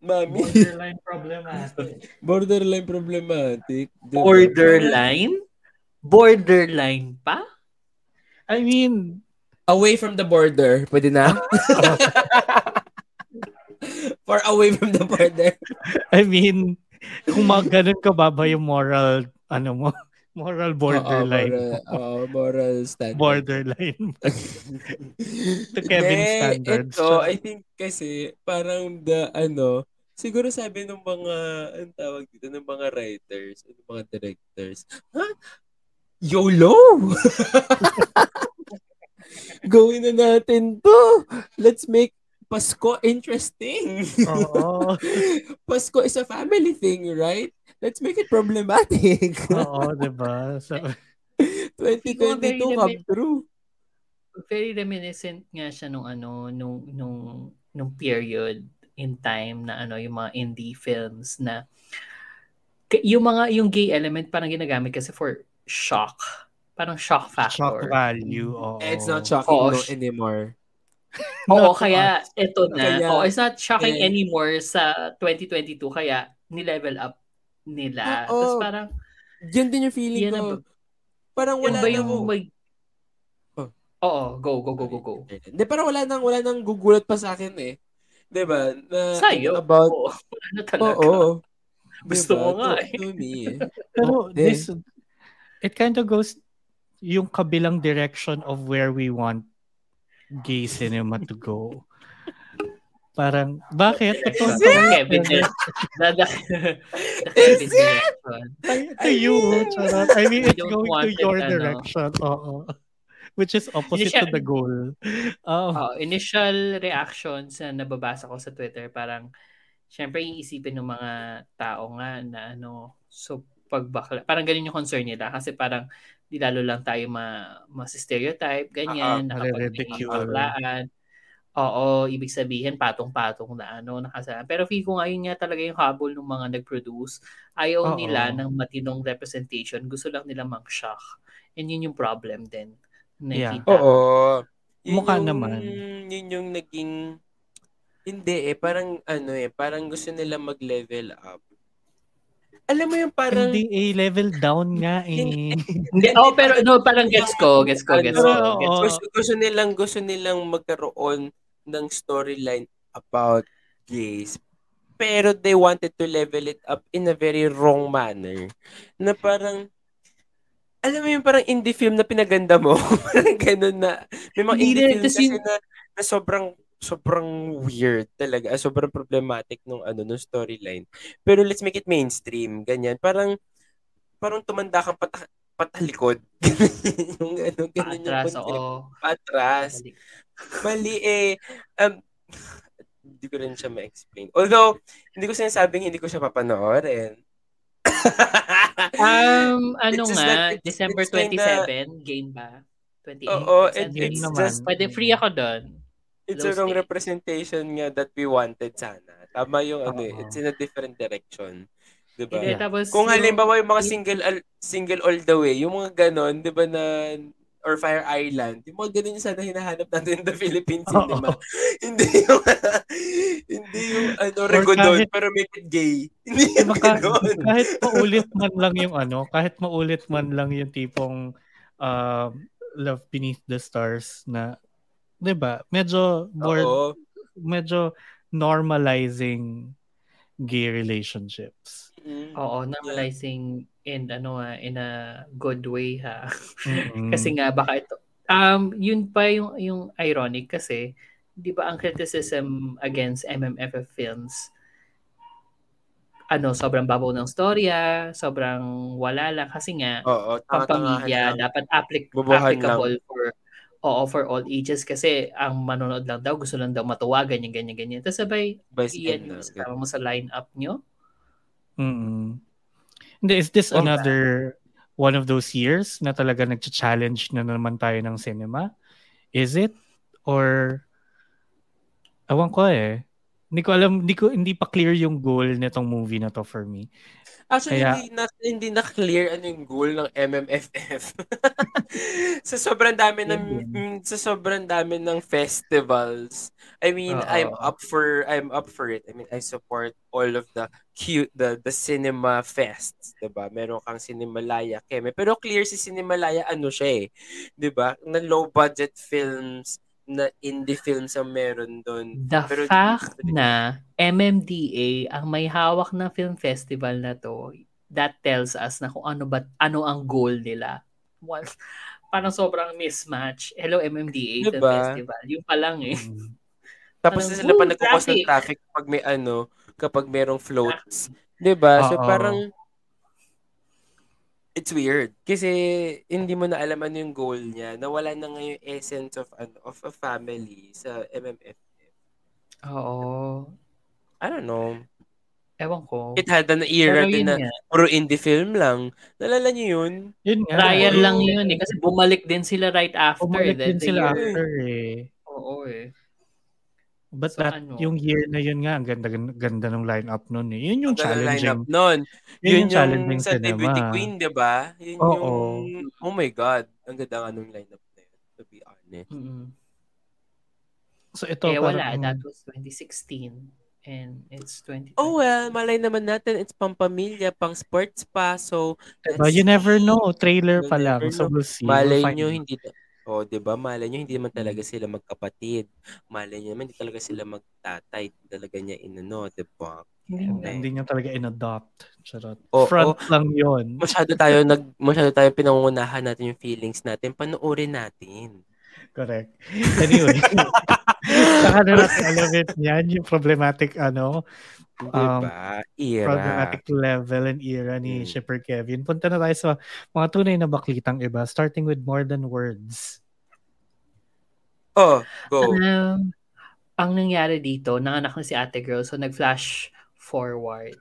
Mami, Borderline problematic. borderline problematic. diba? Borderline? Borderline pa? I mean, Away from the border. Pwede na? Far away from the border. I mean, kung mag ganun ka ba ba yung moral, ano mo, moral borderline. Oo, moral, oo, moral standard. borderline. to Kevin Hindi, standards. Ito, I think kasi parang the ano siguro sabi ng mga, ang tawag dito, ng mga writers, ng mga directors, ha? YOLO! Gawin na natin to! Let's make Pasko interesting. Oo. Pasko is a family thing, right? Let's make it problematic. Oo, diba? So, 2022 come true. Very reminiscent nga siya nung ano, nung, nung, nung period in time na ano, yung mga indie films na yung mga, yung gay element parang ginagamit kasi for shock. Parang shock shock factor. value. Oo. It's not shocking Oo, no sh- anymore. Oo, to kaya ito na. Kaya, oh, it's not shocking eh. anymore sa 2022 kaya ni-level up nila. Oo. Tapos parang Yan din yung feeling Yan ko. ang- Parang wala ba na yung mo. mag... Oh. Oo, go, go, go, go, go. Hindi, parang wala nang, wala nang gugulat pa sa akin eh. 'Di ba? Na, Sa'yo? About, Oo, ano talaga? oo. Gusto mo nga to, eh. To me eh. Pero Oh, this, it kind of goes yung kabilang direction of where we want gay cinema to go. Parang, bakit? Ito, Is it? Kevin direction. to you, charot. I mean, it's going to want it, your ano. direction. Oo. Which is opposite Initial- to the goal. Um, Oh, initial reactions na nababasa ko sa Twitter, parang, syempre, iisipin ng mga tao nga na ano, so, pagbakla, parang ganun yung concern nila kasi parang di lalo lang tayo ma, mas-stereotype, ganyan, Ah, nakapag ridicule. baklaan. Oo, ibig sabihin patong-patong na ano, nakasalan. Pero feel ko ngayon nga talaga yung habol ng mga nag-produce. Ayaw Oo. nila ng matinong representation. Gusto lang nila mag-shock. And yun yung problem din. Yeah. Nakikita. Oo. Yun Mukha yung, naman. Yun yung naging, hindi eh, parang ano eh, parang gusto nila mag-level up. Alam mo yung parang, hindi A level down nga eh. Hindi, oh, pero no, parang gets ko, gets ko, gets ko. Ano, Gets ko. gusto, gusto nilang, gusto nilang magkaroon ng storyline about gays. Pero they wanted to level it up in a very wrong manner. Na parang, alam mo yung parang indie film na pinaganda mo. parang ganun na. May mga indie film kasi na, na sobrang sobrang weird talaga. Ah, Sobrang problematic nung ano nung storyline. Pero let's make it mainstream. Ganyan. Parang parang tumanda kang pata, patalikod. yung ano, ganun yung Atras, concept. oo. Patras. Mali eh. Um, hindi ko rin siya ma-explain. Although, hindi ko sinasabing hindi ko siya papanoorin. Um, ano It's nga, it's- December it's kinda- 27, game ba? 28. Oo, it, December. it's naman. just, Pwede free ako doon. It's low a wrong representation nga that we wanted sana. Tama yung ano eh, it's in a different direction. Diba? Hindi, tapos Kung halimbawa yung mga single al- single all the way, yung mga ganon, 'di ba na or Fire Island, yung mga ganun yung sana hinahanap natin in the Philippine cinema. hindi yung hindi yung ano regodon kahit- pero make it gay. Hindi yung Baka, ganon. kahit maulit man lang yung ano, kahit maulit man lang yung tipong um, Love Beneath the Stars na 'di ba? Medyo more Oo. medyo normalizing gay relationships. Mm. Oo, normalizing in ano ah, in a good way ha. Mm-mm. kasi nga baka ito um yun pa yung yung ironic kasi 'di ba ang criticism against MMFF films ano sobrang babaw ng storya, sobrang wala lang kasi nga Oo, lang. dapat applic- applicable for oo for all ages kasi ang manonood lang daw gusto lang daw matuwa ganyan ganyan ganyan tapos sabay Best iyan yung kasama mo sa lineup nyo. Hindi, is this Oh. another one of those years na talaga nag-challenge na naman tayo ng cinema? Is it? Or, awan ko eh. Hindi ko alam, hindi, ko, hindi pa clear yung goal nitong movie na to for me. Actually, Kaya- hindi na hindi na clear ano yung goal ng MMFF. sa sobrang dami ng mm, sa sobrang dami ng festivals. I mean, Oo. I'm up for I'm up for it. I mean, I support all of the cute the the cinema fests, 'di ba? Meron kang Cinemalaya, Keme. Pero clear si Cinemalaya ano siya eh, 'di ba? Na low budget films na indie films ang meron doon. The Pero- fact na MMDA ang may hawak ng film festival na to, that tells us na kung ano ba ano ang goal nila. Well, parang sobrang mismatch. Hello MMDA Film Diba? Festival. Yung pa lang eh. Tapos Parang, sila pa "Woo, nagkukos ng traffic." traffic pag may ano, kapag merong floats. 'Di ba? So parang it's weird kasi hindi mo na alam ano yung goal niya. Nawala na nga yung essence of ano of a family sa MMF. Oo. I don't know. Ewan ko. It had an era din na nga. puro indie film lang. Nalala niyo yun? Yun nga. Trial lang yun eh. Kasi bumalik din sila right after. Bumalik then din the sila year- after eh. Oo eh. But So, that, ano? yung year na yun nga, ang ganda, ganda ng lineup nun eh. Yun yung Ang challenging. lineup nun. Yun Yun yung challenging sa cinema. Beauty Queen, di ba? Yun Oo. yung, oh my God. Ang ganda nga nung lineup na yun, to be honest. Mm-mm. So ito, Eh wala, parang- that was 2016. And it's 20. Oh well, malay naman natin, it's pang pamilya, pang sports pa, so Diba? You never know. Trailer You pa lang. So we'll see. Malay We'll nyo, out. Hindi, oh, di ba? Malay nyo, hindi naman talaga sila magkapatid. Malay nyo naman, hindi talaga sila magtatay. Hindi talaga niya inano, di ba? Hindi Hindi, niya talaga in-adopt. Charot. Oo. Front lang yun. Masyado tayo, nag, masyado tayo pinangungunahan natin yung feelings natin. Panoorin natin. Correct. Anyway. Saka na natin alam yan, yung problematic, ano, Um? Era. problematic level and era ni Mm. Shipper Kevin. Punta na tayo sa mga tunay na baklitang iba, starting with More Than Words. Oh, go. Um, ang nangyari dito, nanganak na si ate girl, so nag-flash forward.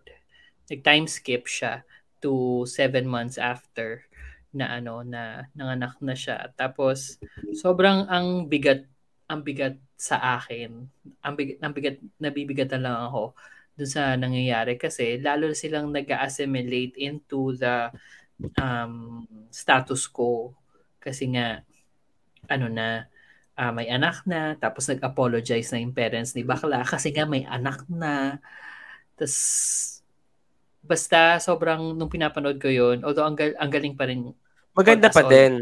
Nag-time skip siya to seven months after na ano na nanganak na siya. Tapos sobrang ang bigat ang bigat sa akin. Ang bigat, ang bigat nabibigatan lang ako dun sa nangyayari kasi lalo silang nag-assimilate into the um, status quo kasi nga ano na ah, may anak na, tapos nag-apologize na yung parents ni Bakla kasi nga may anak na. Tapos, basta sobrang, nung pinapanood ko yun, although ang, gal- ang galing pa rin, Maganda pa Pagkasol. din.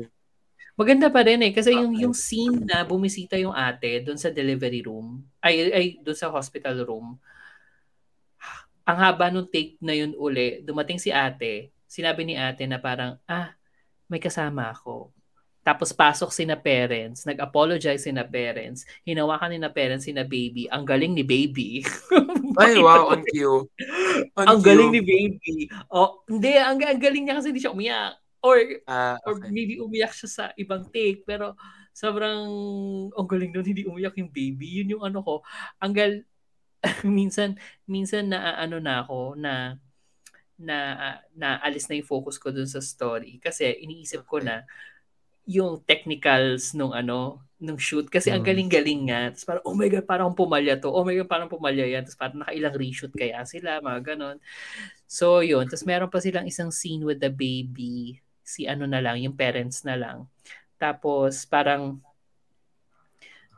maganda pa rin eh, kasi yung, yung scene na bumisita yung ate doon sa delivery room, ay, ay doon sa hospital room, ang haba nung take na yun uli, dumating si ate, sinabi ni ate na parang, ah, may kasama ako. Tapos pasok si na parents, nag-apologize si na parents, hinawakan ni na parents si na baby. Ang galing ni baby. Ay, wow, on cue. On ang cue. galing ni baby. Oh, hindi, ang, ang galing niya kasi hindi siya umiyak. Or, or okay. maybe umiyak siya sa ibang take. Pero sobrang, ang galing doon, hindi umiyak yung baby. Yun yung ano ko. Ang gal, minsan, minsan na ano na ako, na, na, na alis na yung focus ko dun sa story. Kasi iniisip ko na, yung technicals nung ano, nung shoot. Kasi ang Mm. galing-galing nga. Tapos parang, oh my God, parang pumalya to. Oh my God, parang pumalya yan. Tapos parang nakailang reshoot kaya sila, mga ganon. So, yun. Tapos meron pa silang isang scene with the baby. Si ano na lang, yung parents na lang. Tapos parang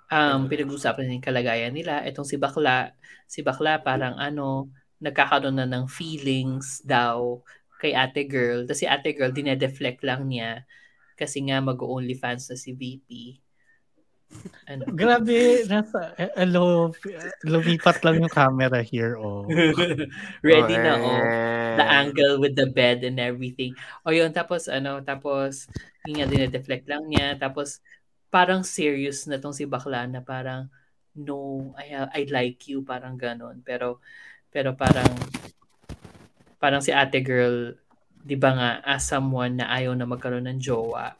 um, pinag-usapan yung kalagayan nila. Itong si Bakla, si Bakla parang ano, nagkakaroon na ng feelings daw kay ate girl. Tapos si ate girl, dinedeflect lang niya kasi nga mag-OnlyFans na si VP. Ano? Grabe, nasa, hello, lumipat lang yung camera here, oh. Ready na, oh. Eh. the angle with the bed and everything. O yun, tapos ano, tapos yun nga dinedeflect lang niya. Tapos parang serious na tong si Bakla na parang no, I, I like you, parang ganon. Pero, pero parang parang si ate girl, di ba nga, as someone na ayaw na magkaroon ng jowa,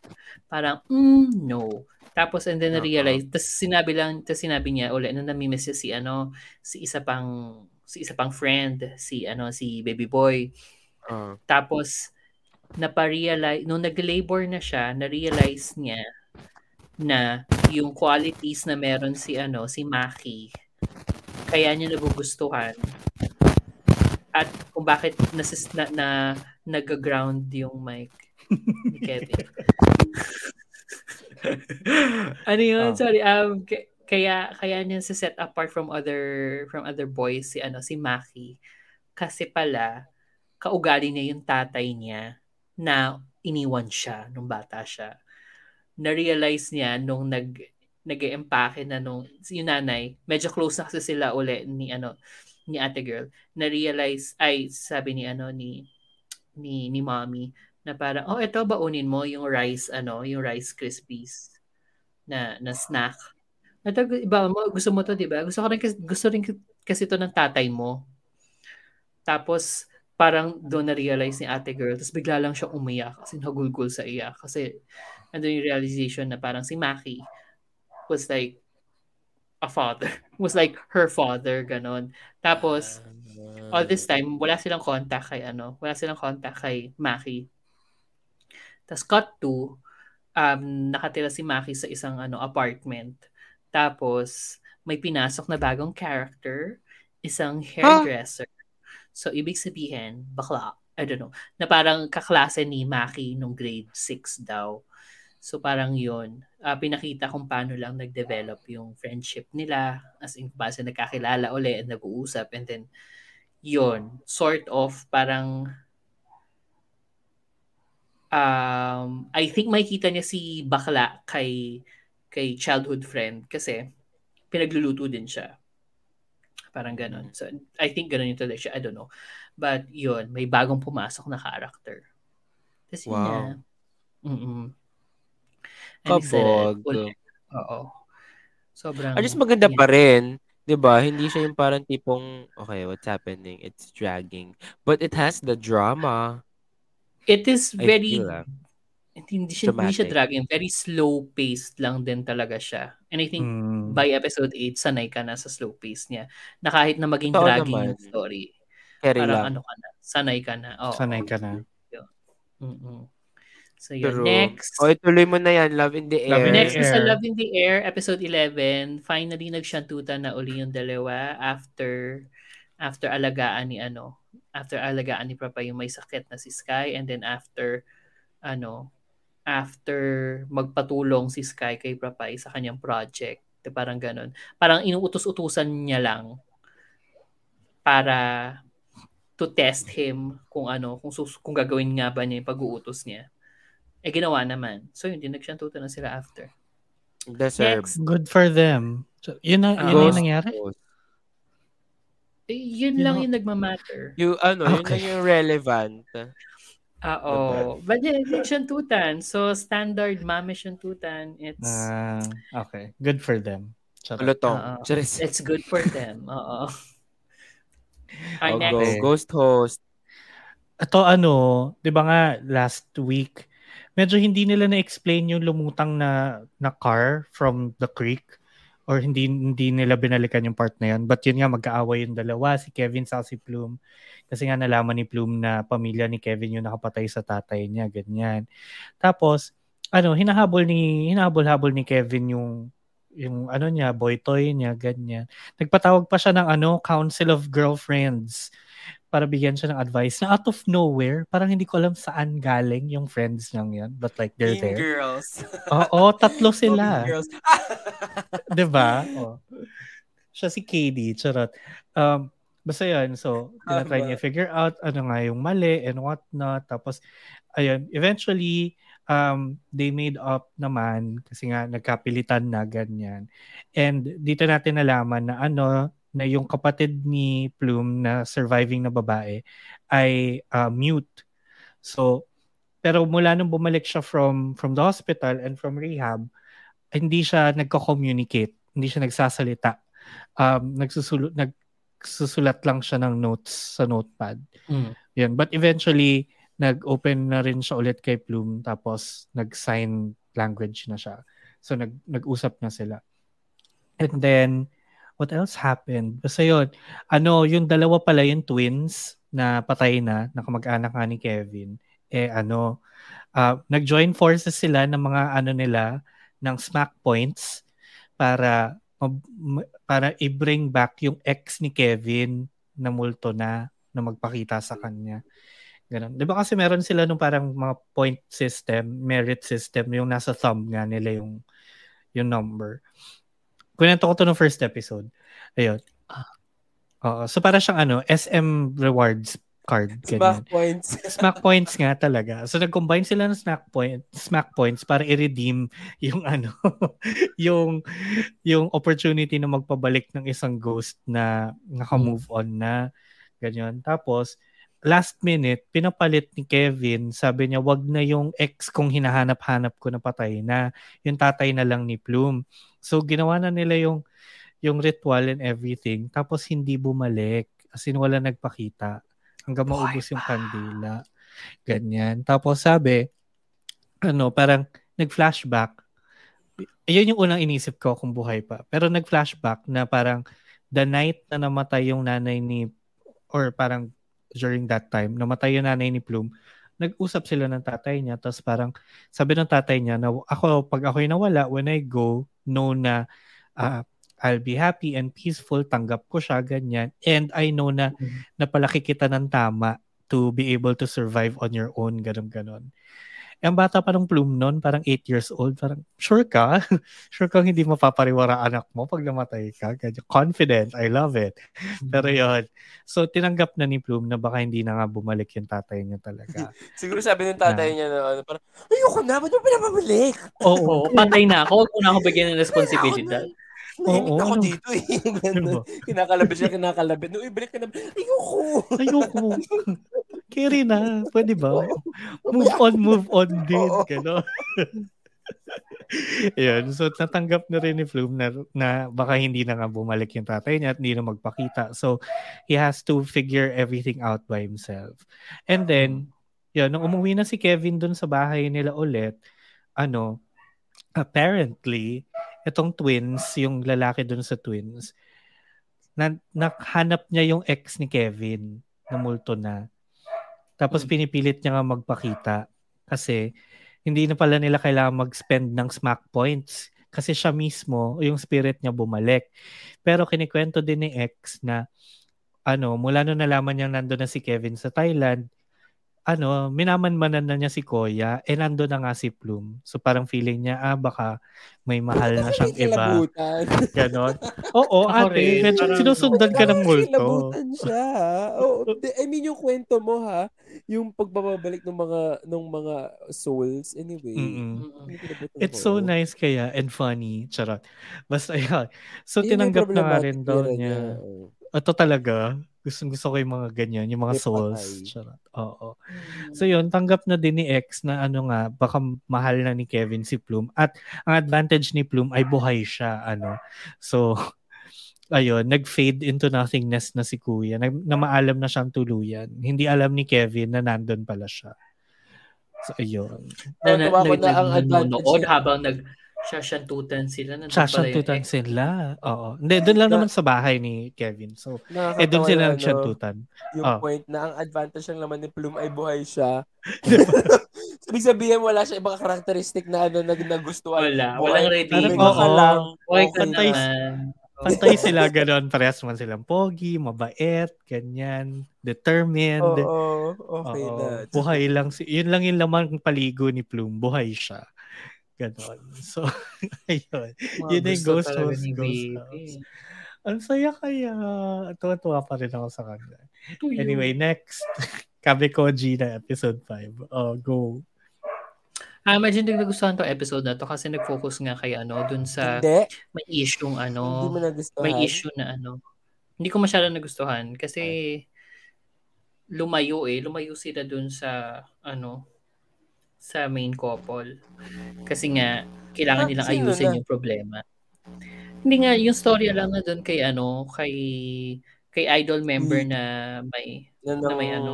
parang, mm, no. Tapos, and then Oo. na-realize, tapos sinabi lang, tapos sinabi niya ulit, nung namimiss niya si, ano, si isa pang, si isa pang friend, si, ano, si baby boy. Ah. Tapos, naparealize, nung nag-labor na siya, na-realize niya na yung qualities na meron si, ano, si Maki, kaya niya nagugustuhan. At kung bakit nasis, na, na nag-ground yung mic ni Kevin. ano yun? Oh. Sorry. Um, k- kaya kaya niya si set apart from other from other boys si ano si Maki kasi pala kaugali niya yung tatay niya na iniwan siya nung bata siya. Na-realize niya nung nag nag-empake na nung yung nanay, medyo close na kasi sila uli ni ano ni ate girl. Na-realize ay sabi ni ano ni ni ni mommy na parang oh ito baunin mo yung rice ano, yung rice krispies na na snack. Ito, iba mo, gusto mo to, di ba? Gusto ko rin, gusto rin kasi to ng tatay mo. Tapos, parang doon na-realize ni ate girl. Tapos bigla lang siya umiyak kasi nagulgul sa iyak. Kasi, andun yung realization na parang si Maki was like a father. was like her father, ganon. Tapos, all this time, wala silang contact kay ano, wala silang contact kay Maki. Tapos cut to, um, nakatira si Maki sa isang ano apartment. Tapos, may pinasok na bagong character, isang hairdresser. So, ibig sabihin, bakla, I don't know, na parang kaklase ni Maki nung grade 6 daw. So, parang yun. Uh, pinakita kung paano lang nag-develop yung friendship nila as in base nagkakilala uli at nag-uusap and then yun, sort of parang um, I think makikita niya si Bakla kay kay childhood friend kasi pinagluluto din siya. Parang ganun. So, I think ganun yung siya. I don't know. But yun, may bagong pumasok na character. Tapos wow. niya. Mm-mm. Kabog. Oo. Sobrang... At least maganda yeah. pa rin. 'di ba? Hindi siya yung parang tipong okay, what's happening? It's dragging. But it has the drama. It is very hindi siya, hindi siya dragging. Very slow paced lang din talaga siya. And I think mm. by episode 8 sanay ka na sa slow pace niya. Na kahit na maging Totoo dragging naman. yung story. Carry parang lang. ano ka na. Sanay ka na. Oh, sanay ka na. Mm-mm. So yun, True. next. O, ituloy mo na yan, Love in the Air. Love in next the is Love in the Air, episode 11. Finally, nagsyantutan na uli yung dalawa after after alagaan ni ano, after alagaan ni Papa yung may sakit na si Sky and then after ano, after magpatulong si Sky kay Papay sa kanyang project. De, parang ganun. Parang inuutos-utusan niya lang para to test him kung ano, kung, sus- kung gagawin nga ba niya yung pag-uutos niya. Eh, ginawa naman. So, yun din, nagsyantutan na sila after. Deserve. Next. Good for them. So, yun na, yun uh, yung nangyari? Eh, yun you lang know, yung nagmamatter. Yung, ano, okay. yun lang yung relevant. Ah, oo. But yeah, syantutan. So, standard mame syantutan. It's... Uh, okay. Good for them. Lutong. Uh, it's good for them. Oo. Our oh, next. Go. Ghost host. Ito ano, 'di ba nga last week medyo hindi nila na-explain yung lumutang na na car from the creek or hindi hindi nila binalikan yung part na yun. But yun nga, mag-aaway yung dalawa, si Kevin sa si Plume. Kasi nga nalaman ni Plume na pamilya ni Kevin yung nakapatay sa tatay niya, ganyan. Tapos, ano, hinahabol ni hinahabol-habol ni Kevin yung yung ano niya, boy toy niya, ganyan. Nagpatawag pa siya ng ano, Council of Girlfriends para bigyan siya ng advice na out of nowhere, parang hindi ko alam saan galing yung friends niyang yan. But like, they're mean there. girls. Oo, tatlo sila. mean girls. 'Di ba? Oh. Siya si KD, charot. Um, basta yun, so, tinatry niya figure out ano nga yung mali and what not. Tapos, ayun, eventually, um, they made up naman kasi nga nagkapilitan na ganyan. And dito natin nalaman na ano, na yung kapatid ni Plume na surviving na babae ay uh, mute. So, pero mula nung bumalik siya from from the hospital and from rehab, hindi siya nagko-communicate, hindi siya nagsasalita. Um, nagsusulat nagsusulat lang siya ng notes sa notepad. Mm. Yan. But eventually, nag-open na rin siya ulit kay Plume tapos nag-sign language na siya. So nag nag-usap na sila. And then what else happened? Basta yun, ano, yung dalawa pala yung twins na patay na, na kamag-anak nga ni Kevin, eh ano, uh, nag-join forces sila ng mga ano nila, ng smack points para para i-bring back yung ex ni Kevin na multo na na magpakita sa kanya. Ganun. 'Di ba kasi meron sila nung parang mga point system, merit system, yung nasa thumb nga nila yung yung number. Kunento ko to no first episode. Ayun. Oo. So para siyang ano, SM rewards card. Ganyan. Smack points. smack points nga talaga. So nag-combine sila ng smack point, smack points para i-redeem yung ano, yung yung opportunity na magpabalik ng isang ghost na naka-move on na ganyan. Tapos last minute, pinapalit ni Kevin, sabi niya, wag na yung ex kong hinahanap-hanap ko na patay na, yung tatay na lang ni Plume. So, ginawa na nila yung, yung ritual and everything, tapos hindi bumalik, as in wala nagpakita. hanggang maubos yung kandila. Ganyan. Tapos sabi, ano, parang nag-flashback. Ayun yung unang inisip ko kung buhay pa. Pero nag-flashback na parang the night na namatay yung nanay ni, or parang during that time, namatay yung nanay ni Plume, nag-usap sila ng tatay niya. Tapos parang sabi ng tatay niya na ako, pag ako'y nawala, when I go, know na uh, I'll be happy and peaceful, tanggap ko siya, ganyan. And I know na Mm-hmm. napalaki kita ng tama to be able to survive on your own, ganun-ganon. Eh, Ang bata pa ng Plume noon, parang 8 years old, parang, sure ka? sure kang hindi mapapariwara anak mo pag namatay ka? Ganyan. Confident, I love it. Pero yun. So, tinanggap na ni Plume na baka hindi na nga bumalik yung tatay niya talaga. Siguro sabi ng tatay niya na ano, parang, ayoko na, ba't mo pinapabalik? Oo. Oo, patay na ako. Huwag mo na ako bigyan ng responsibilidad. Nahimik Oo, ako ano? dito eh. Ganun. Kinakalabit siya, kinakalabit. No, ibalik ka na. Ayoko. Ayoko. Carry na. Pwede ba? Move on, move on din. Oo. Gano'n. Yun. So, natanggap na rin ni Flume na, na baka hindi na nga bumalik yung tatay niya at hindi na magpakita. So, he has to figure everything out by himself. And then, yun, nung umuwi na si Kevin dun sa bahay nila ulit, ano, apparently, itong twins, yung lalaki dun sa twins, na, nakahanap niya yung ex ni Kevin na multo na. Tapos pinipilit niya nga magpakita kasi hindi na pala nila kailangan mag-spend ng smack points kasi siya mismo, yung spirit niya bumalik. Pero kinikwento din ni ex na ano, mula nung nalaman niya nandun na si Kevin sa Thailand, ano, minamanmanan na niya si Koya, eh nandun na nga si Plume. So parang feeling niya, ah, baka may mahal na siyang iba. Ganon. Oo, ate, rin, sinusundan ka ng multo. Siya. Oh, I mean, yung kwento mo ha, yung pagbabalik ng mga ng mga souls anyway. Kilabutan It's so nice kaya and funny. Charot. Basta yun. So, tinanggap na nga rin daw niya. Oh. Ito talaga. Gusto, gusto ko yung mga ganyan. Yung mga souls. Charot. Oo. So yun, tanggap na din ni X na ano nga, baka mahal na ni Kevin si Plume. At ang advantage ni Plume ay buhay siya. Ano. So, ayun, nag-fade into nothingness na si Kuya. Na, na maalam na siyang tuluyan. Hindi alam ni Kevin na nandun pala siya. So, ayun. Na, na, Tuwa ko nag- na ang advantage nanonood niya. habang nag sasyantutan sila. Nandun pala yung Sasyantutan ex. sila. Oo. Hindi, doon lang Na- naman sa bahay ni Kevin. So, eh, doon sila na, ano, nagsyantutan. Yung Ah. point na ang advantage lang naman ni Plume ay buhay siya. Sabi sabihin wala siya ibang karakteristic na ano na nagustuhan. Wala. Buhay. Walang ready. Parang, oo. lang. Okay ka Pantay-. Pantay sila gano'n. Parehas man silang pogi, mabait, ganyan, determined. Oo, okay Oo. na. Buhay lang. Si, yun lang yung laman ng paligo ni Plume. Buhay siya. Ganon. So, ayun. Mga Yun yung Ghost House, Ghost baby. House. Ang saya kaya. Tuwa-tuwa pa rin ako sa kanya. Anyway, next. Kabekoji na episode 5. Oh, go. Ah, medyo hindi nagustuhan to episode na to kasi nag-focus nga kay ano, dun sa Hindi. may issue ano, Hindi mo nagustuhan. may issue na ano. Hindi ko masyado nagustuhan kasi lumayo eh, lumayo sila dun sa ano sa main couple. Kasi nga kailangan Ah, nilang ayusin na? yung problema. Hindi nga yung story lang na dun kay ano, kay kay idol member Hmm. na may na ang may ano.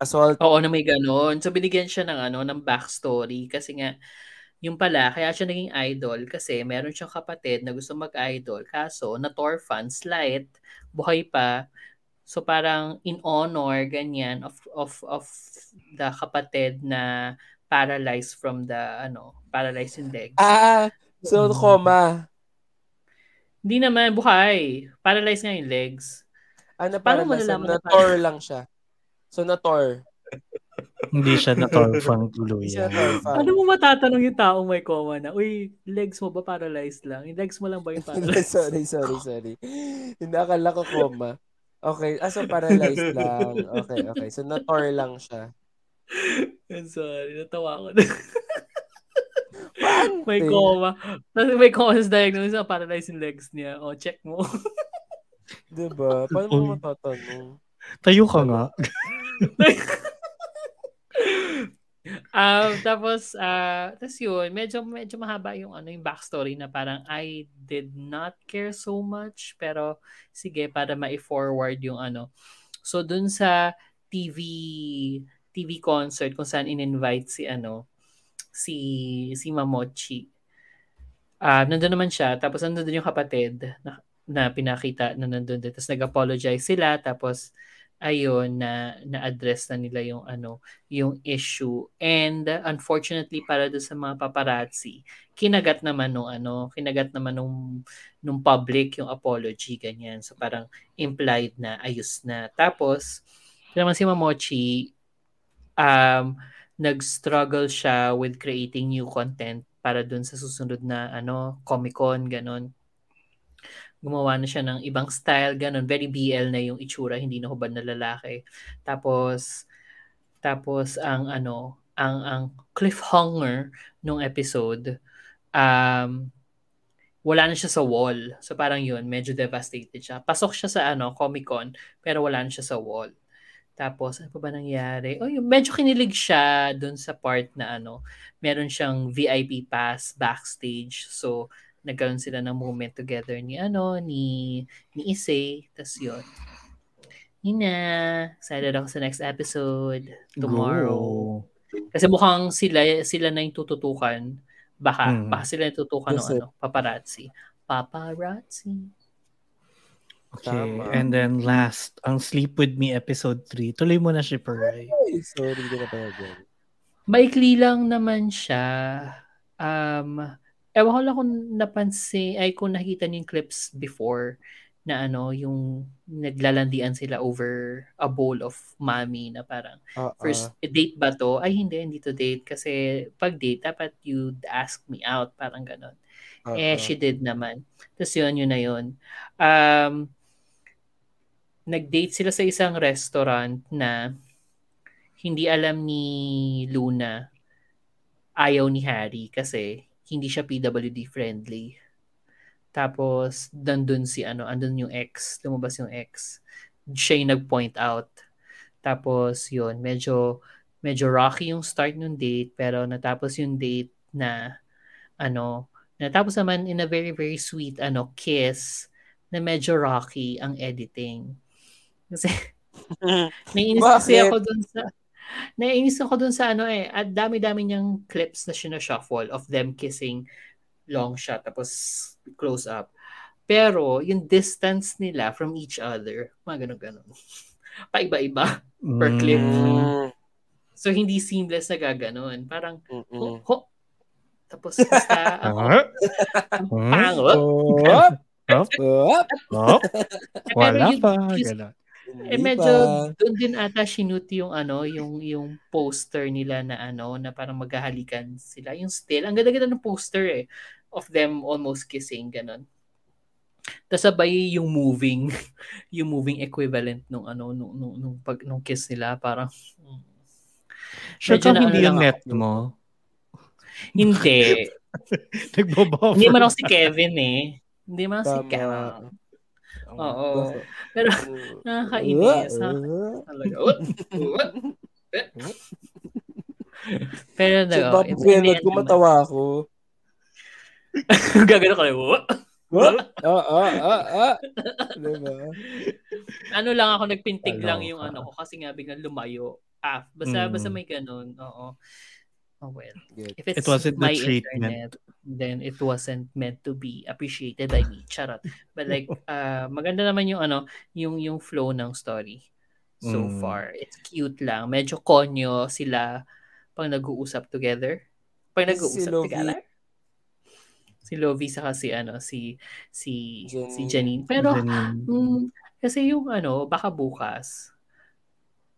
assault. Oo, na may ganon. So, binigyan siya ng ano, ng backstory. Kasi nga, yung pala, kaya siya naging idol kasi meron siyang kapatid na gusto mag-idol. Kaso, na-torfan, slight, buhay pa. So, parang in honor, ganyan, of, of, of the kapatid na paralyzed from the, ano, paralyzed in legs. Ah, so Mm. coma. Hindi naman, buhay. Paralyzed nga yung legs. Ano Paano para mo nalaman na na Tor lang siya. So na Tor. Hindi siya na-torfang Hindi siya tuluyan. Ano mo matatanong yung taong may coma na, uy, legs mo ba paralyzed lang? Yung legs mo lang ba yung paralyzed? sorry, sorry, sorry. Hindi akala ko coma. Okay, ah, so paralyzed lang. Okay, okay. So na Tor lang siya. I'm sorry, natawa ko. may Ante. coma. Tapos may coma sa diagnosis na paralyzed yung legs niya. O, check mo. Diba? Paano mo matatanong? Tayo ka nga. um, tapos, uh, tapos yun, medyo, medyo mahaba yung, ano, yung backstory na parang I did not care so much. Pero, sige, para ma-forward yung ano. So, dun sa TV TV concert kung saan in-invite si ano si si Mamochi. Ah, nandun naman siya tapos nandun din yung kapatid na, na pinakita na nandun din. Tapos nag-apologize sila tapos ayun na na-address na nila yung ano yung issue. And unfortunately para do sa mga paparazzi kinagat naman nung ano kinagat naman nung nung public yung apology ganyan. So parang implied na ayos na. Tapos naman si Mamochi um nag-struggle siya with creating new content para dun sa susunod na ano Comic-Con ganon gumawa na siya ng ibang style, ganun. Very BL na yung itsura, hindi na hubad na lalaki. Tapos, tapos ang ano, ang ang cliffhanger nung episode, um, wala na siya sa wall. So parang yun, medyo devastated siya. Pasok siya sa ano, Comic-Con, pero wala na siya sa wall. Tapos, ano pa ba nangyari? Oh, yung, medyo kinilig siya dun sa part na ano, meron siyang VIP pass backstage. So, nagkaroon sila ng moment together ni ano, ni ni Issei, tas yun. Yun na. Excited ako sa next episode tomorrow. Kasi mukhang sila sila na yung tututukan. Baka, Hmm. baka sila yung tutukan ng ano, paparazzi. Paparazzi. Okay. Tama. And then last, ang Sleep With Me episode 3. Tuloy mo na, Shipperay. Ay, sorry, hindi na pala dyan. Maikli lang naman siya. Um, ewan ko lang kung napansin, ay kung nakita niyo yung clips before na ano, yung naglalandian sila over a bowl of mami na parang Ah, first date ba to? Ay hindi, hindi to date kasi pag date dapat you'd ask me out, parang ganon. ah, Eh, ah. she did naman. Tapos yun, yun na yun. Um, nag-date sila sa isang restaurant na hindi alam ni Luna ayaw ni Harry kasi hindi siya PWD friendly. Tapos, dandun si ano, andun yung ex, lumabas yung ex. Siya yung nag-point out. Tapos, yun, medyo, medyo rocky yung start ng date, pero natapos yung date na, ano, natapos naman in a very, very sweet, ano, kiss, na medyo rocky ang editing. Kasi, naiinis kasi ako dun sa, naiinis ako dun sa ano eh, at dami-dami niyang clips na sinashuffle of them kissing long shot tapos close up. Pero yung distance nila from each other, mga ganun-ganun. Paiba-iba per clip. Mm, So hindi seamless na gaganon. Parang, mm, ho, mm. ho. Tapos basta, ang Ah? pangot. Oh, Oh, oh, oh, Pero wala pa. Ganun. Eh hindi medyo pa. doon din ata shoot yung ano, yung yung poster nila na ano na parang maghahalikan sila. Yung still, ang ganda-ganda ng poster eh of them almost kissing ganun. Tapos sabay yung moving, yung moving equivalent nung ano nung nung, nung pag nung kiss nila parang mm. Sure na- hindi ano yung net ako. mo. hindi. Nagbabaw. hindi man ako si Kevin eh. Hindi man ako si. Kevin. Oo. Pero Mm. nakakainis. Uh, uh. Talaga. What? What? Pero So, no, bakit pinanood ko matawa ako? Gagano ka lang. "What?" What? Ah, ah. Diba? Ano lang ako nagpintig Aloka. lang yung ano ko kasi nga biglang lumayo. Ah, basta Mm. basta may ganun. Oo. Oh well. Good. If it's It wasn't the my treatment. internet, then it wasn't meant to be appreciated by me. Charot. But like, uh, maganda naman yung ano, yung yung flow ng story so Mm. far. It's cute lang. Medyo konyo sila pag nag-uusap together. Pag Si nag-uusap Lovie. together. Si Lovie saka si ano, si si si Janine. Janine. Pero Janine. mm, kasi yung ano, baka bukas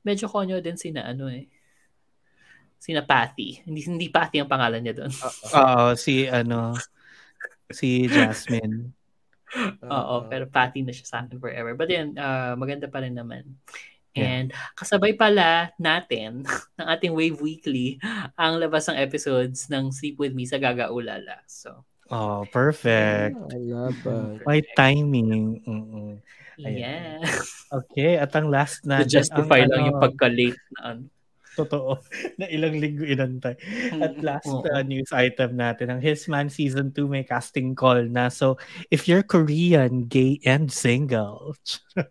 medyo konyo din sina ano eh. Sina Patty. Hindi hindi Patty ang pangalan niya doon. Oo, si ano, si Jasmine. Oo, pero Patty na siya sa akin forever. But then, uh, maganda pa rin naman. And kasabay pala natin ng ating Wave Weekly ang labas ng episodes ng Sleep With Me sa Gaga Ulala. So, Oh, perfect. I love it. By timing. Mm-mm. Ayan. yeah. Okay, at ang last na justify ang, lang ano, yung pagka-late na ano. Totoo. Na ilang linggo inantay. At last uh, news item natin, ang His Man Season 2 may casting call na. So, if you're Korean, gay, and single.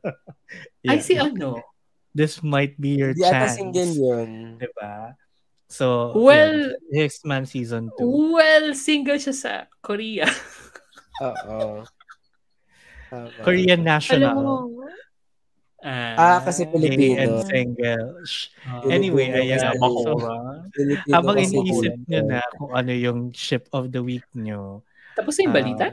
Yeah. si ano? this might be your Di ata chance. single yun. Diba? So, Well- yun, X-Men Season 2. Well, single siya sa Korea. Oo. Korean Alam National. Mo. Ah, kasi Pilipino. and single. Shh. Ah, Anyway, ayan. So, Filipino habang iniisip nyo na kung ano yung ship of the week nyo. Tapos na yung balita?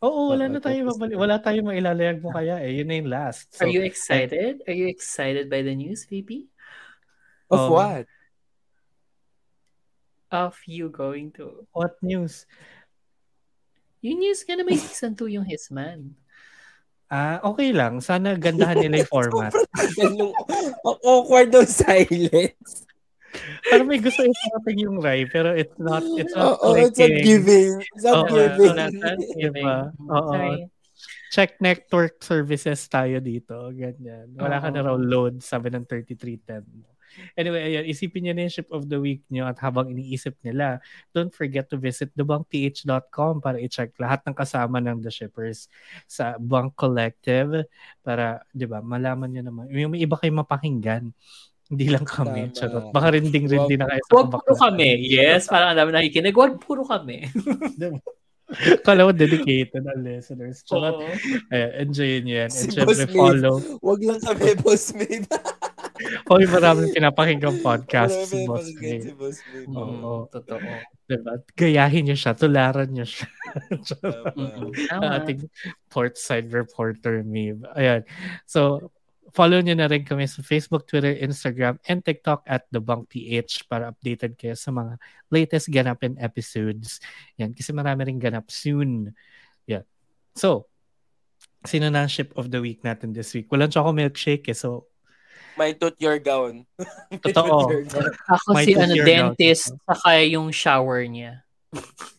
Oo, wala na tayo mabali. Wala tayong mailalayag mo kaya eh. Yun na yung last. So, Are you excited? Are you excited by the news, VP? Of Um, what? Of you going to... what news? Yung news nga na may season 2 yung Hisman. Ah, okay lang. Sana gandahan nila yung format. Ang awkward ng silence. Parang may gusto iparating yung Rai, pero it's not, it's not Oo, it's not clicking. giving. It's not Oo, giving. wala na. Diba? Oo. Check network services tayo dito. Ganyan. Wala ka na raw load, sabi ng 3310. Anyway, ayan, isipin niyo na yung ship of the week niyo at habang iniisip nila, don't forget to visit thebunkph.com para i-check lahat ng kasama ng The Shippers sa Bunk Collective para, di ba, malaman niyo naman. Yung may iba kayong mapakinggan. Hindi lang kami. Tama. Charot. Baka rinding-rindi na kayo sa Huwag puro kami. Yes, parang ang dami nakikinig. Huwag puro kami. Kala ko dedicated na listeners. Charot. Ayan, enjoyin niyo yan. And Si syempre, follow. Wag lang kami, boss mate. Hoy, maraming pinapakinggang podcast si Boss napakinggan si boss. Mm, Oo. Totoo. Diba? Gayahin niyo siya, tularan niyo siya. Tama. Ating port side reporter Maeve. Ayan. So, follow niyo na rin kami sa Facebook, Twitter, Instagram, and TikTok at The Bunk PH para updated kayo sa mga latest ganapin episodes. Yan, kasi marami rin ganap soon. Yeah. So, sino na ang ship of the week natin this week? Walang choco milkshake eh, so My tooth, your gown. Totoo. your gown. Ako si ano, dentist, saka yung shower niya.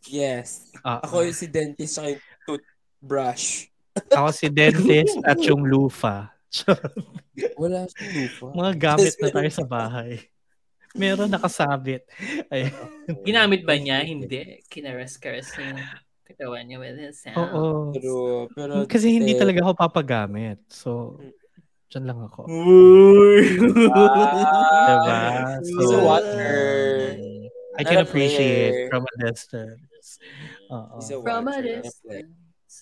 Yes. ah, Ako yung si dentist sa yung toothbrush. ako si dentist at yung lufa. Wala siyang lupa. Mga gamit na tayo sa bahay. Meron nakasabit. Ay, Ginamit ba niya? Hindi. Kinaras-karas niya katawan niya with his sound. oo. Pero, pero, Kasi hindi eh, talaga ako papagamit. So, dyan lang ako. Diba? He's a So, watcher. I can a appreciate from a distance. He's a From a watcher, not a player. distance.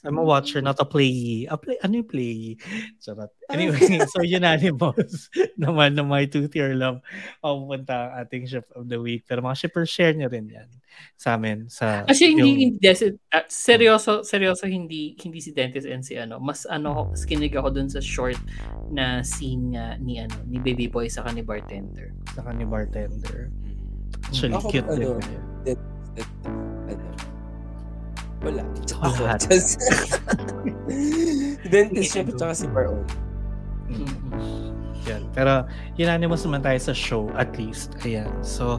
I'm a watcher, not a playee. A play, ano yung playee? Charot. Anyway, so unanimous naman na my tooth your love ang pupunta ang ating ship of the week. Pero mga shippers, share nyo rin yan sa amin. Sa, Actually, hindi, yung- hindi desi- ah, seryoso, seryoso, hindi, hindi si dentist and si ano. Mas ano, mas kinig ako dun sa short na scene nga ni ano, ni Baby Boy sa ni bartender. sa ni bartender. Actually, Ako, cute ano, din. That, that, ano, wala. Ako, just, dentist siya, tsaka si Baron. Yan. Pero unanimous naman tayo sa show at least. Ayan. So,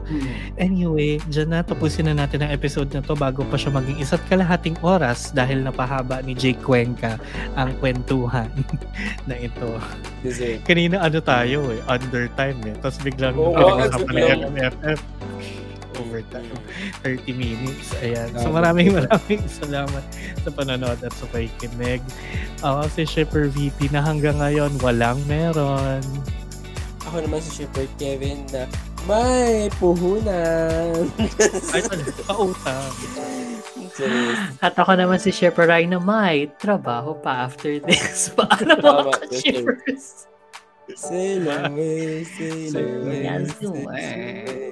anyway, dyan na tapusin na natin ang episode na to bago pa siya maging isa't kalahating oras dahil napahaba ni Jake Cuenca ang kwentuhan na ito. Kanina ano tayo eh, under time eh. Tapos biglang Oo, pinag-usapan biglang- ng MFF. Overtime. 30 minutes. Ayan. So maraming maraming salamat sa panonood at sa pakikinig. Ako si Shipper VP na hanggang ngayon walang meron. Ako naman si Shipper Kevin na may puhunan. Ay, pautang. At ako naman si Shepard Rai na may trabaho pa after this. Paano mga ka-shippers? 谁能为谁能为？